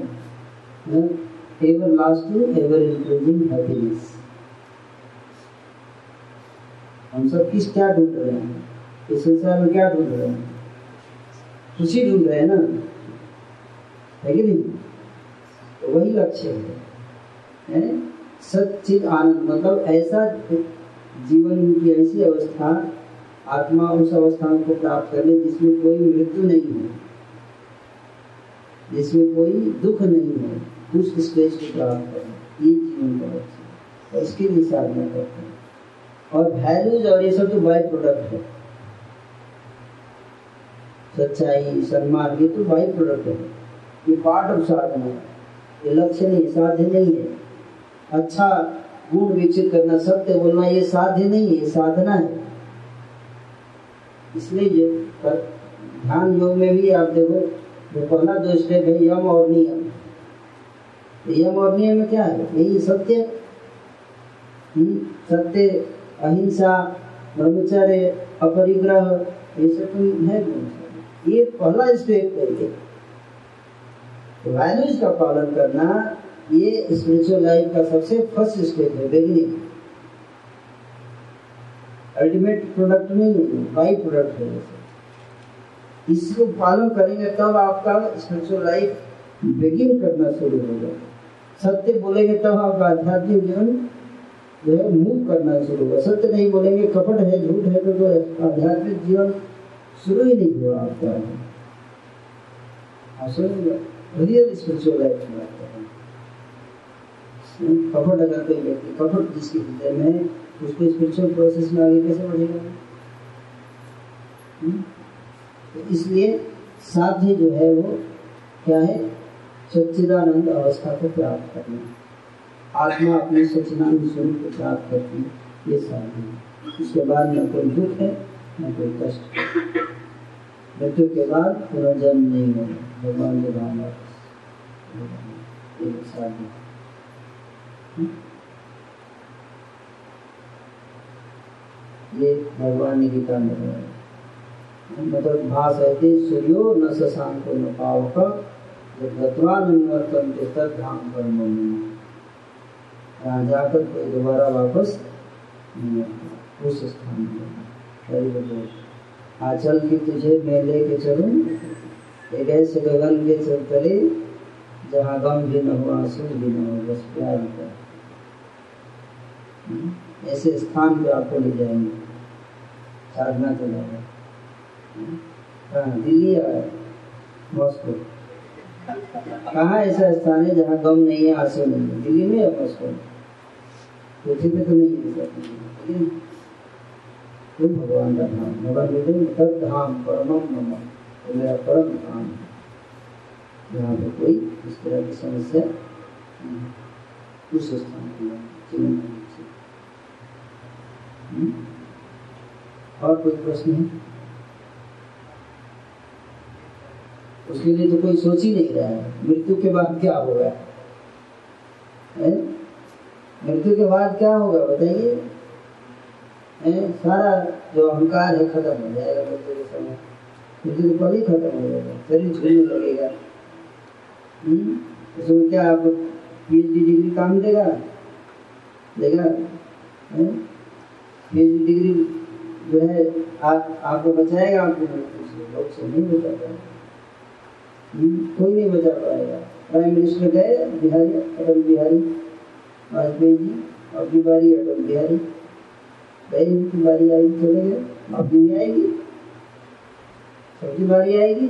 Everlasting ever including happiness हम सब किस क्या ढूंढ रहे हैं? इस संसार में क्या ढूंढ रहे हैं? खुशी ढूंढ रहे हैं ना? है कि नहीं? तो वही लक्ष्य है, है? सच्चिद आनंद मतलब ऐसा जीवन की ऐसी अवस्था, आत्मा उस अवस्थाओं को प्राप्त कर ले जिसमें कोई मृत्यु नहीं है, जिसमें कोई दुख नहीं हो उस स्टेज को प्राप्त करें ये जीवन का। इसके लिए साधना करते हैं। और वैल्यूज़ और ये सब तो बाई प्रोडक्ट है। सच्चाई, सम्मान, ये तो बाई प्रोडक्ट है। ये पार्ट ऑफ़ साधना है। ये लक्ष्य नहीं साध्य नहीं है। अच्छा गुण विकसित करना सत्य बोलना ये साध्य नहीं है साधना है। इसलिए पर ध्यान योग में भी आप देखो जो पहला दो स्टेप है यम और नियम। तो यम और नियम में क्या है? यही सत्य। हम्म, सत्य अहिंसा ब्रह्मचर्य अपरिग्रह ये सब तो है ये पहला स्टेप है। वैल्यूज़ का पालन करना ये स्पिरिचुअल लाइफ का सबसे फ़र्स्ट स्टेप है बिगिनिंग अल्टीमेट प्रोडक्ट नहीं है बाई प्रोडक्ट है ये इसको पालन करेंगे तब आपका स्पिरिचुअल लाइफ बिगिन करना शुरू होगा। सत्य बोलेंगे तब आपका आध्यात्मिक जीवन जो है मूव करना शुरू होगा। सत्य नहीं बोलेंगे कपट है झूठ है तो, तो आध्यात्मिक जीवन शुरू ही नहीं हुआ आपका। रियल स्पिरिचुअल लाइफ में है। कपट अगर कोई व्यक्ति कपट जिसके हृदय में है, उसको स्पिरिचुअल प्रोसेस में आगे कैसे बढ़ेगा? हम्म? तो इसलिए साध्य जो है वो क्या है? सच्चिदानंद अवस्था को प्राप्त करना। आत्मा अपने सच्चिदानंद स्वरूप को प्राप्त करती है, ये साध्य है। इसके बाद न कोई दुख है, न कोई कष्ट है। मृत्यु के बाद पुनर्जन्म नहीं होगा भगवान के ये साध्य है। ये भगवान ने गीता में मतलब भाषयते सूर्यो न शशांको न पावक, जब गत्वा निवर्तन के तद धाम पर यहाँ जाकर कोई दोबारा वापस उस स्थान बोलो। आचल की तुझे मैं लेके चलूँ, एक ऐसे गगन के चल तले जहाँ गम भी न हो आँसू भी न हो बस प्यार का हम्म? ऐसे स्थान पे आपको ले जाएँगे। साधना चलाएगा हाँ दिल्ली आया मॉस्को। कहाँ ऐसा स्थान है जहाँ गम नहीं है, आँसू नहीं है? दिल्ली में या मॉस्को में? पृथ्वी पे तो नहीं है। लेकिन तुम भगवान का धाम। भगवान कहते हैं तद धाम परमम मम। तो मेरा परम धाम है। यहाँ पर कोई इस तरह की समस्या उस स्थान से। हम्म? और कोई प्रश्न है? उसके लिए तो कोई सोच ही नहीं रहा है। मृत्यु के बाद क्या होगा? मृत्यु के बाद क्या होगा बताइए। सारा जो अहंकार है खत्म हो जाएगा मृत्यु के समय। मृत्यु तो पल ही खत्म हो जाएगा। शरीर छूने लगेगा। हम्म? उसमें क्या आपको पीएचडी डिग्री काम देगा? देगा। पीएचडी डिग्री जो है आप आपको बचाएगा आपको लोग से नहीं बचा पाएगा। हम्म? कोई नहीं बचा पाएगा। प्राइम मिनिस्टर गए बिहारी अटल बिहारी वाजपेयी जी अपनी बारी अटल बिहारी। गए उनकी बारी आई चले गए भी आएगी। सबकी बारी आएगी।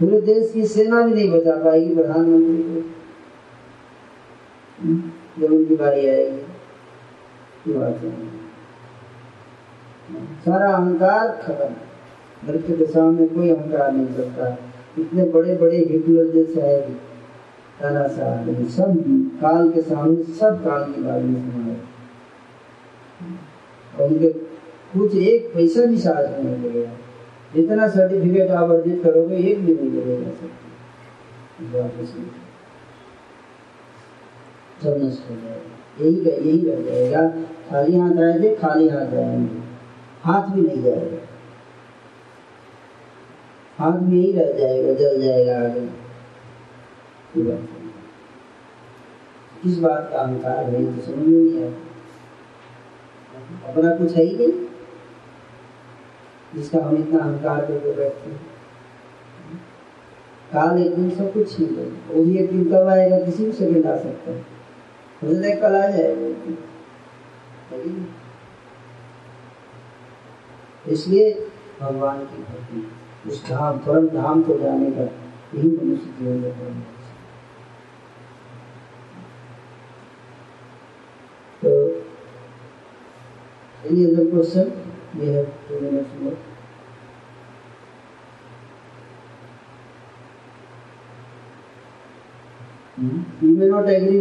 पूरे देश की सेना भी नहीं बचा पाएगी प्रधानमंत्री को। हम्म, जब उनकी बारी आएगी। ये सारा अहंकार खत्म। मृत्यु के सामने कोई अहंकार नहीं करता। इतने बड़े बड़े हिटलर जैसे है तानाशाह ये सब काल के सामने, सब काल की बात में समाये और उनके कुछ एक पैसा भी साथ में नहीं लगेगा जितना सर्टिफिकेट आप अर्जित करोगे, एक भी नहीं लगेगा। सब नष्ट हो जाएगा। यही का यही रह जाएगा। खाली हाथ आए थे, खाली हाथ जाएँगे हाथ भी नहीं जाएगा हाथ में ही रह जाएगा, जल जाएगा आगे। किस बात का अहंकार है तो समझ में नहीं आता अपना कुछ है ही नहीं, जिसका हम इतना अहंकार करके बैठते काल एक दिन सब कुछ छीन लेगा। वो भी एक दिन कब आएगा किसी भी सेकंड आ सकता। है मुझे कल आ जाएगा। है? इसलिए भगवान की भक्ति, उस धाम परम धाम को जाने का यही मनुष्य जीवन का परम लक्ष्य है। तो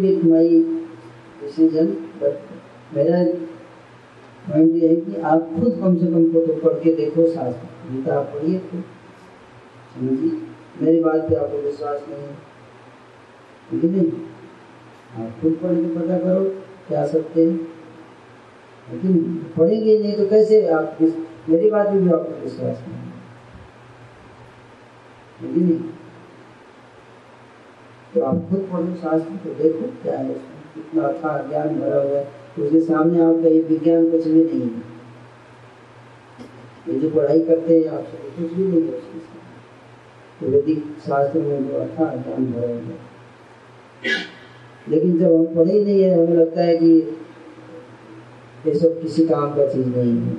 with my decision, but मेरा पॉइंट ये है कि आप खुद कम से कम को तो पढ़ के देखो शास्त्र गीता आप पढ़िए खुद समझिए मेरी बात पे आपको विश्वास नहीं है। ठीक है नहीं आप खुद पढ़ के पता करो, क्या सकते हैं। लेकिन पढ़ेंगे नहीं तो कैसे आप मेरी बात पे भी आपको विश्वास नहीं है। ठीक है नहीं? तो आप खुद पढ़ो शास्त्र को देखो क्या है उसमें। कितना अथाह ज्ञान भरा हुआ है उसके सामने आपका ये विज्ञान कुछ भी नहीं है। ये जो पढ़ाई करते हैं आपसे तो कुछ भी नहीं है उसके सामने तो वैदिक शास्त्र में जो अथाह ज्ञान भरा हुआ है। लेकिन जब हम पढ़े नहीं है, हमें लगता है कि ये सब किसी काम का चीज़ नहीं है।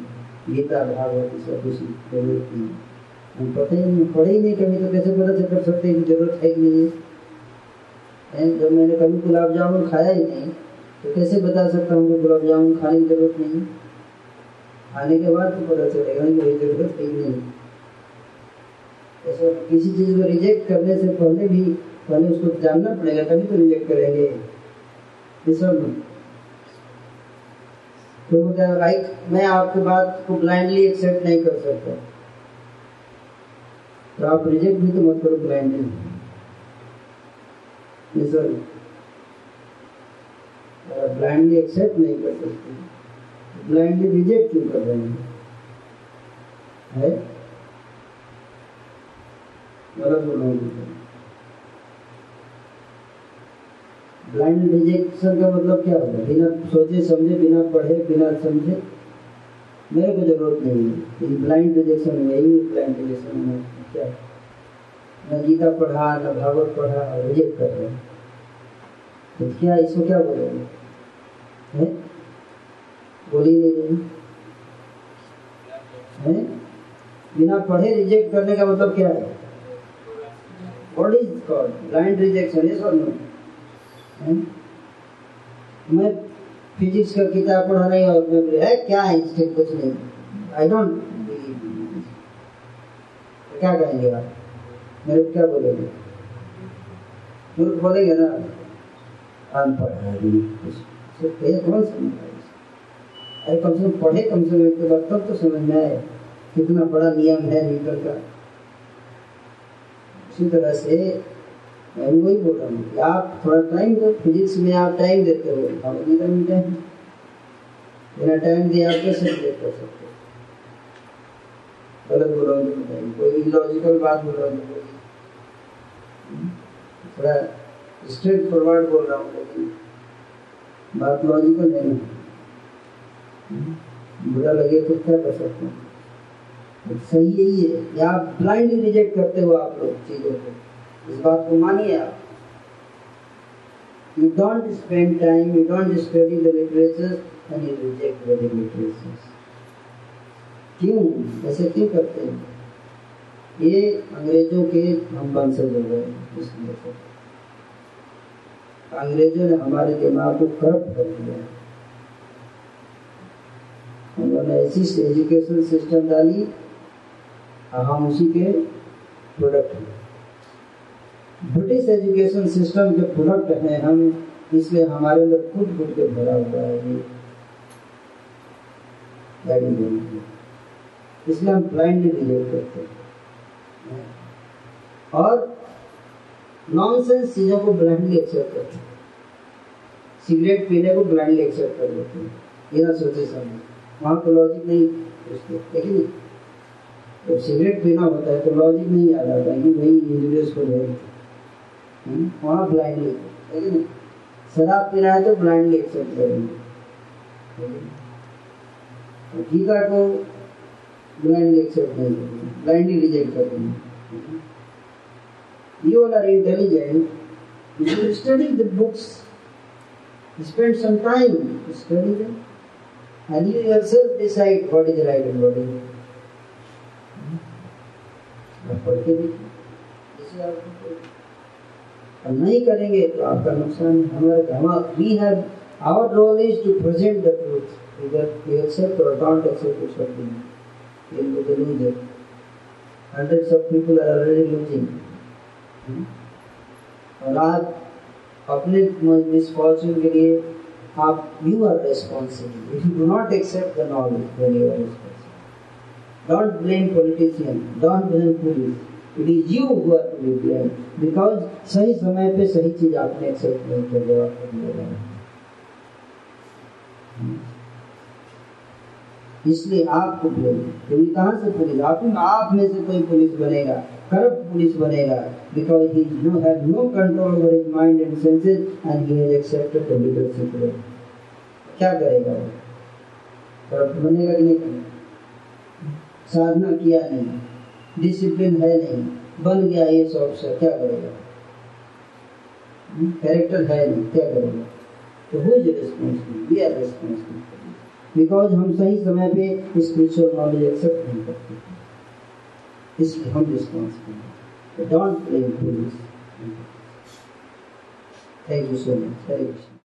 गीता, भागवत सब कुछ ज़रूरत नहीं है। हम पता ही नहीं पढ़े ही नहीं, कभी तो कैसे पता चल सकते हैं कि ज़रूरत है कि नहीं हैं? जब मैंने कभी गुलाब जामुन खाया ही नहीं। तो कैसे बता सकता हूँ कि गुलाब जामुन खाने की ज़रूरत नहीं? खाने के बाद तो पता चलेगा कि वही ज़रूरत है नहीं। ऐसा किसी चीज़ को रिजेक्ट करने से पहले भी, पहले उसको जानना पड़ेगा, तभी तो रिजेक्ट करेंगे। तो वो क्या राइट मैं आपकी बात को ब्लाइंडली एक्सेप्ट नहीं कर सकता। तो आप रिजेक्ट भी तो मत करो ब्लाइंडली सर ब्लाइंडली एक्सेप्ट नहीं कर सकते। ब्लाइंडली रिजेक्ट क्यों कर रहे हैं? है? गलत बोल ब्लाइंड रिजेक्शन का मतलब क्या होगा बिना सोचे, समझे, बिना पढ़े, बिना समझे? मेरे को ज़रूरत नहीं है। ये ब्लाइंड रिजेक्शन यही ब्लाइंड रिजेक्शन में क्या? न गीता पढ़ा न भागवत पढ़ा रिजेक्ट कर रहे हैं। तो क्या इसको क्या बोलेंगे? बोल ही नहीं बिना पढ़े रिजेक्ट करने का मतलब क्या है? Is called blind rejection is और नो हैं? मैं फिजिक्स का किताब पढ़ा नहीं और मैं बोले, "है, क्या है इसके कुछ नहीं? आई डोंट तो क्या कहेंगे आप? मेरे क्या बोलेंगे? मूर्ख बोलेंगे ना अनपढ़ समझ अरे कम से कम पढ़े कम से कम एक बार तब तो समझ में आए कितना बड़ा नियम है न्यूटन का उसी तरह से मैं वही बोल रहा हूँ आप थोड़ा टाइम दो फिजिक्स में आप टाइम देते हो हम नहीं टाइम बिना टाइम दिए आप कैसे कर सकते गलत बोल रहा हूँ कोई इलॉजिकल बात बोल रहा हूँ थोड़ा स्ट्रेट फॉरवर्ड बोल रहा हूँ बात लॉजिकल नहीं है। बुरा लगे तो क्या कर सकते हैं? सही यही है। या आप ब्लाइंडली रिजेक्ट करते हो आप लोग चीज़ों को। इस बात को मानिए आप। You don't spend time, you don't study the literatures and you reject the literatures. क्यों? ऐसे क्यों करते हैं? ये अंग्रेज़ों के हम वंशज हो गए इसलिए। अंग्रेज़ों ने हमारे दिमाग को करप्ट कर दिया। उन्होंने ऐसी एजुकेशन सिस्टम डाली हम उसी के प्रोडक्ट हैं। ब्रिटिश एजुकेशन सिस्टम के प्रोडक्ट हैं हम, इसलिए हमारे अंदर खुद खुद के भरा हुआ है इसलिए हम ब्लाइंडली रिलेट करते हैं और नॉनसेंस चीज़ों को ब्लाइंडली एक्सेप्ट करते हैं। सिगरेट पीने को ब्लाइंडली एक्सेप्ट कर लेते हैं। बिना सोचे समझे। वहाँ तो लॉजिक नहीं पूछते लेकिन जब सिगरेट पीना होता है तो लॉजिक नहीं याद आता है कि भाई इंजरियस को है वहाँ ब्लाइंडली लेकिन शराब पीना है तो ब्लाइंडली एक्सेप्ट करेंगे गीता को ब्लाइंडली एक्सेप्ट नहीं करेंगे ब्लाइंडली रिजेक्ट कर देंगे You all are intelligent. You should study the books. Spend some time to study them. And you yourself decide what is right and what is wrong. आप पढ़ के देखिए जिसे आपको और नहीं करेंगे तो आपका नुकसान हमारा हम we have our role is to present the truth इधर यू एक्सेप्ट और don't accept it something in the loser hundreds of people are already losing और आप अपने मिसफॉर्चून के लिए आप you are responsible if you do not accept the knowledge then you are responsible don't blame politician don't blame police it is you who are to be blame because सही समय पे सही चीज़ आपने एक्सेप्ट नहीं कर दिया इसलिए आपको ब्लेम क्योंकि कहाँ से पुलिस आप में से कोई पुलिस बनेगा। करप्ट पुलिस बनेगा because he no, have no control over his mind and senses and he has accepted the leadership role. क्या करेगा वो? करप्ट बनेगा कि नहीं? बनेगा साधना किया नहीं डिसिप्लिन है नहीं बन गया ये ऑफिसर क्या करेगा? कैरेक्टर है नहीं क्या करेगा? तो who is responsible we are responsible because हम सही समय पे स्पिरिचुअल नॉलेज एक्सेप्ट नहीं करते। It's unresponsible. But don't blame police. Thank you so much. Thank you.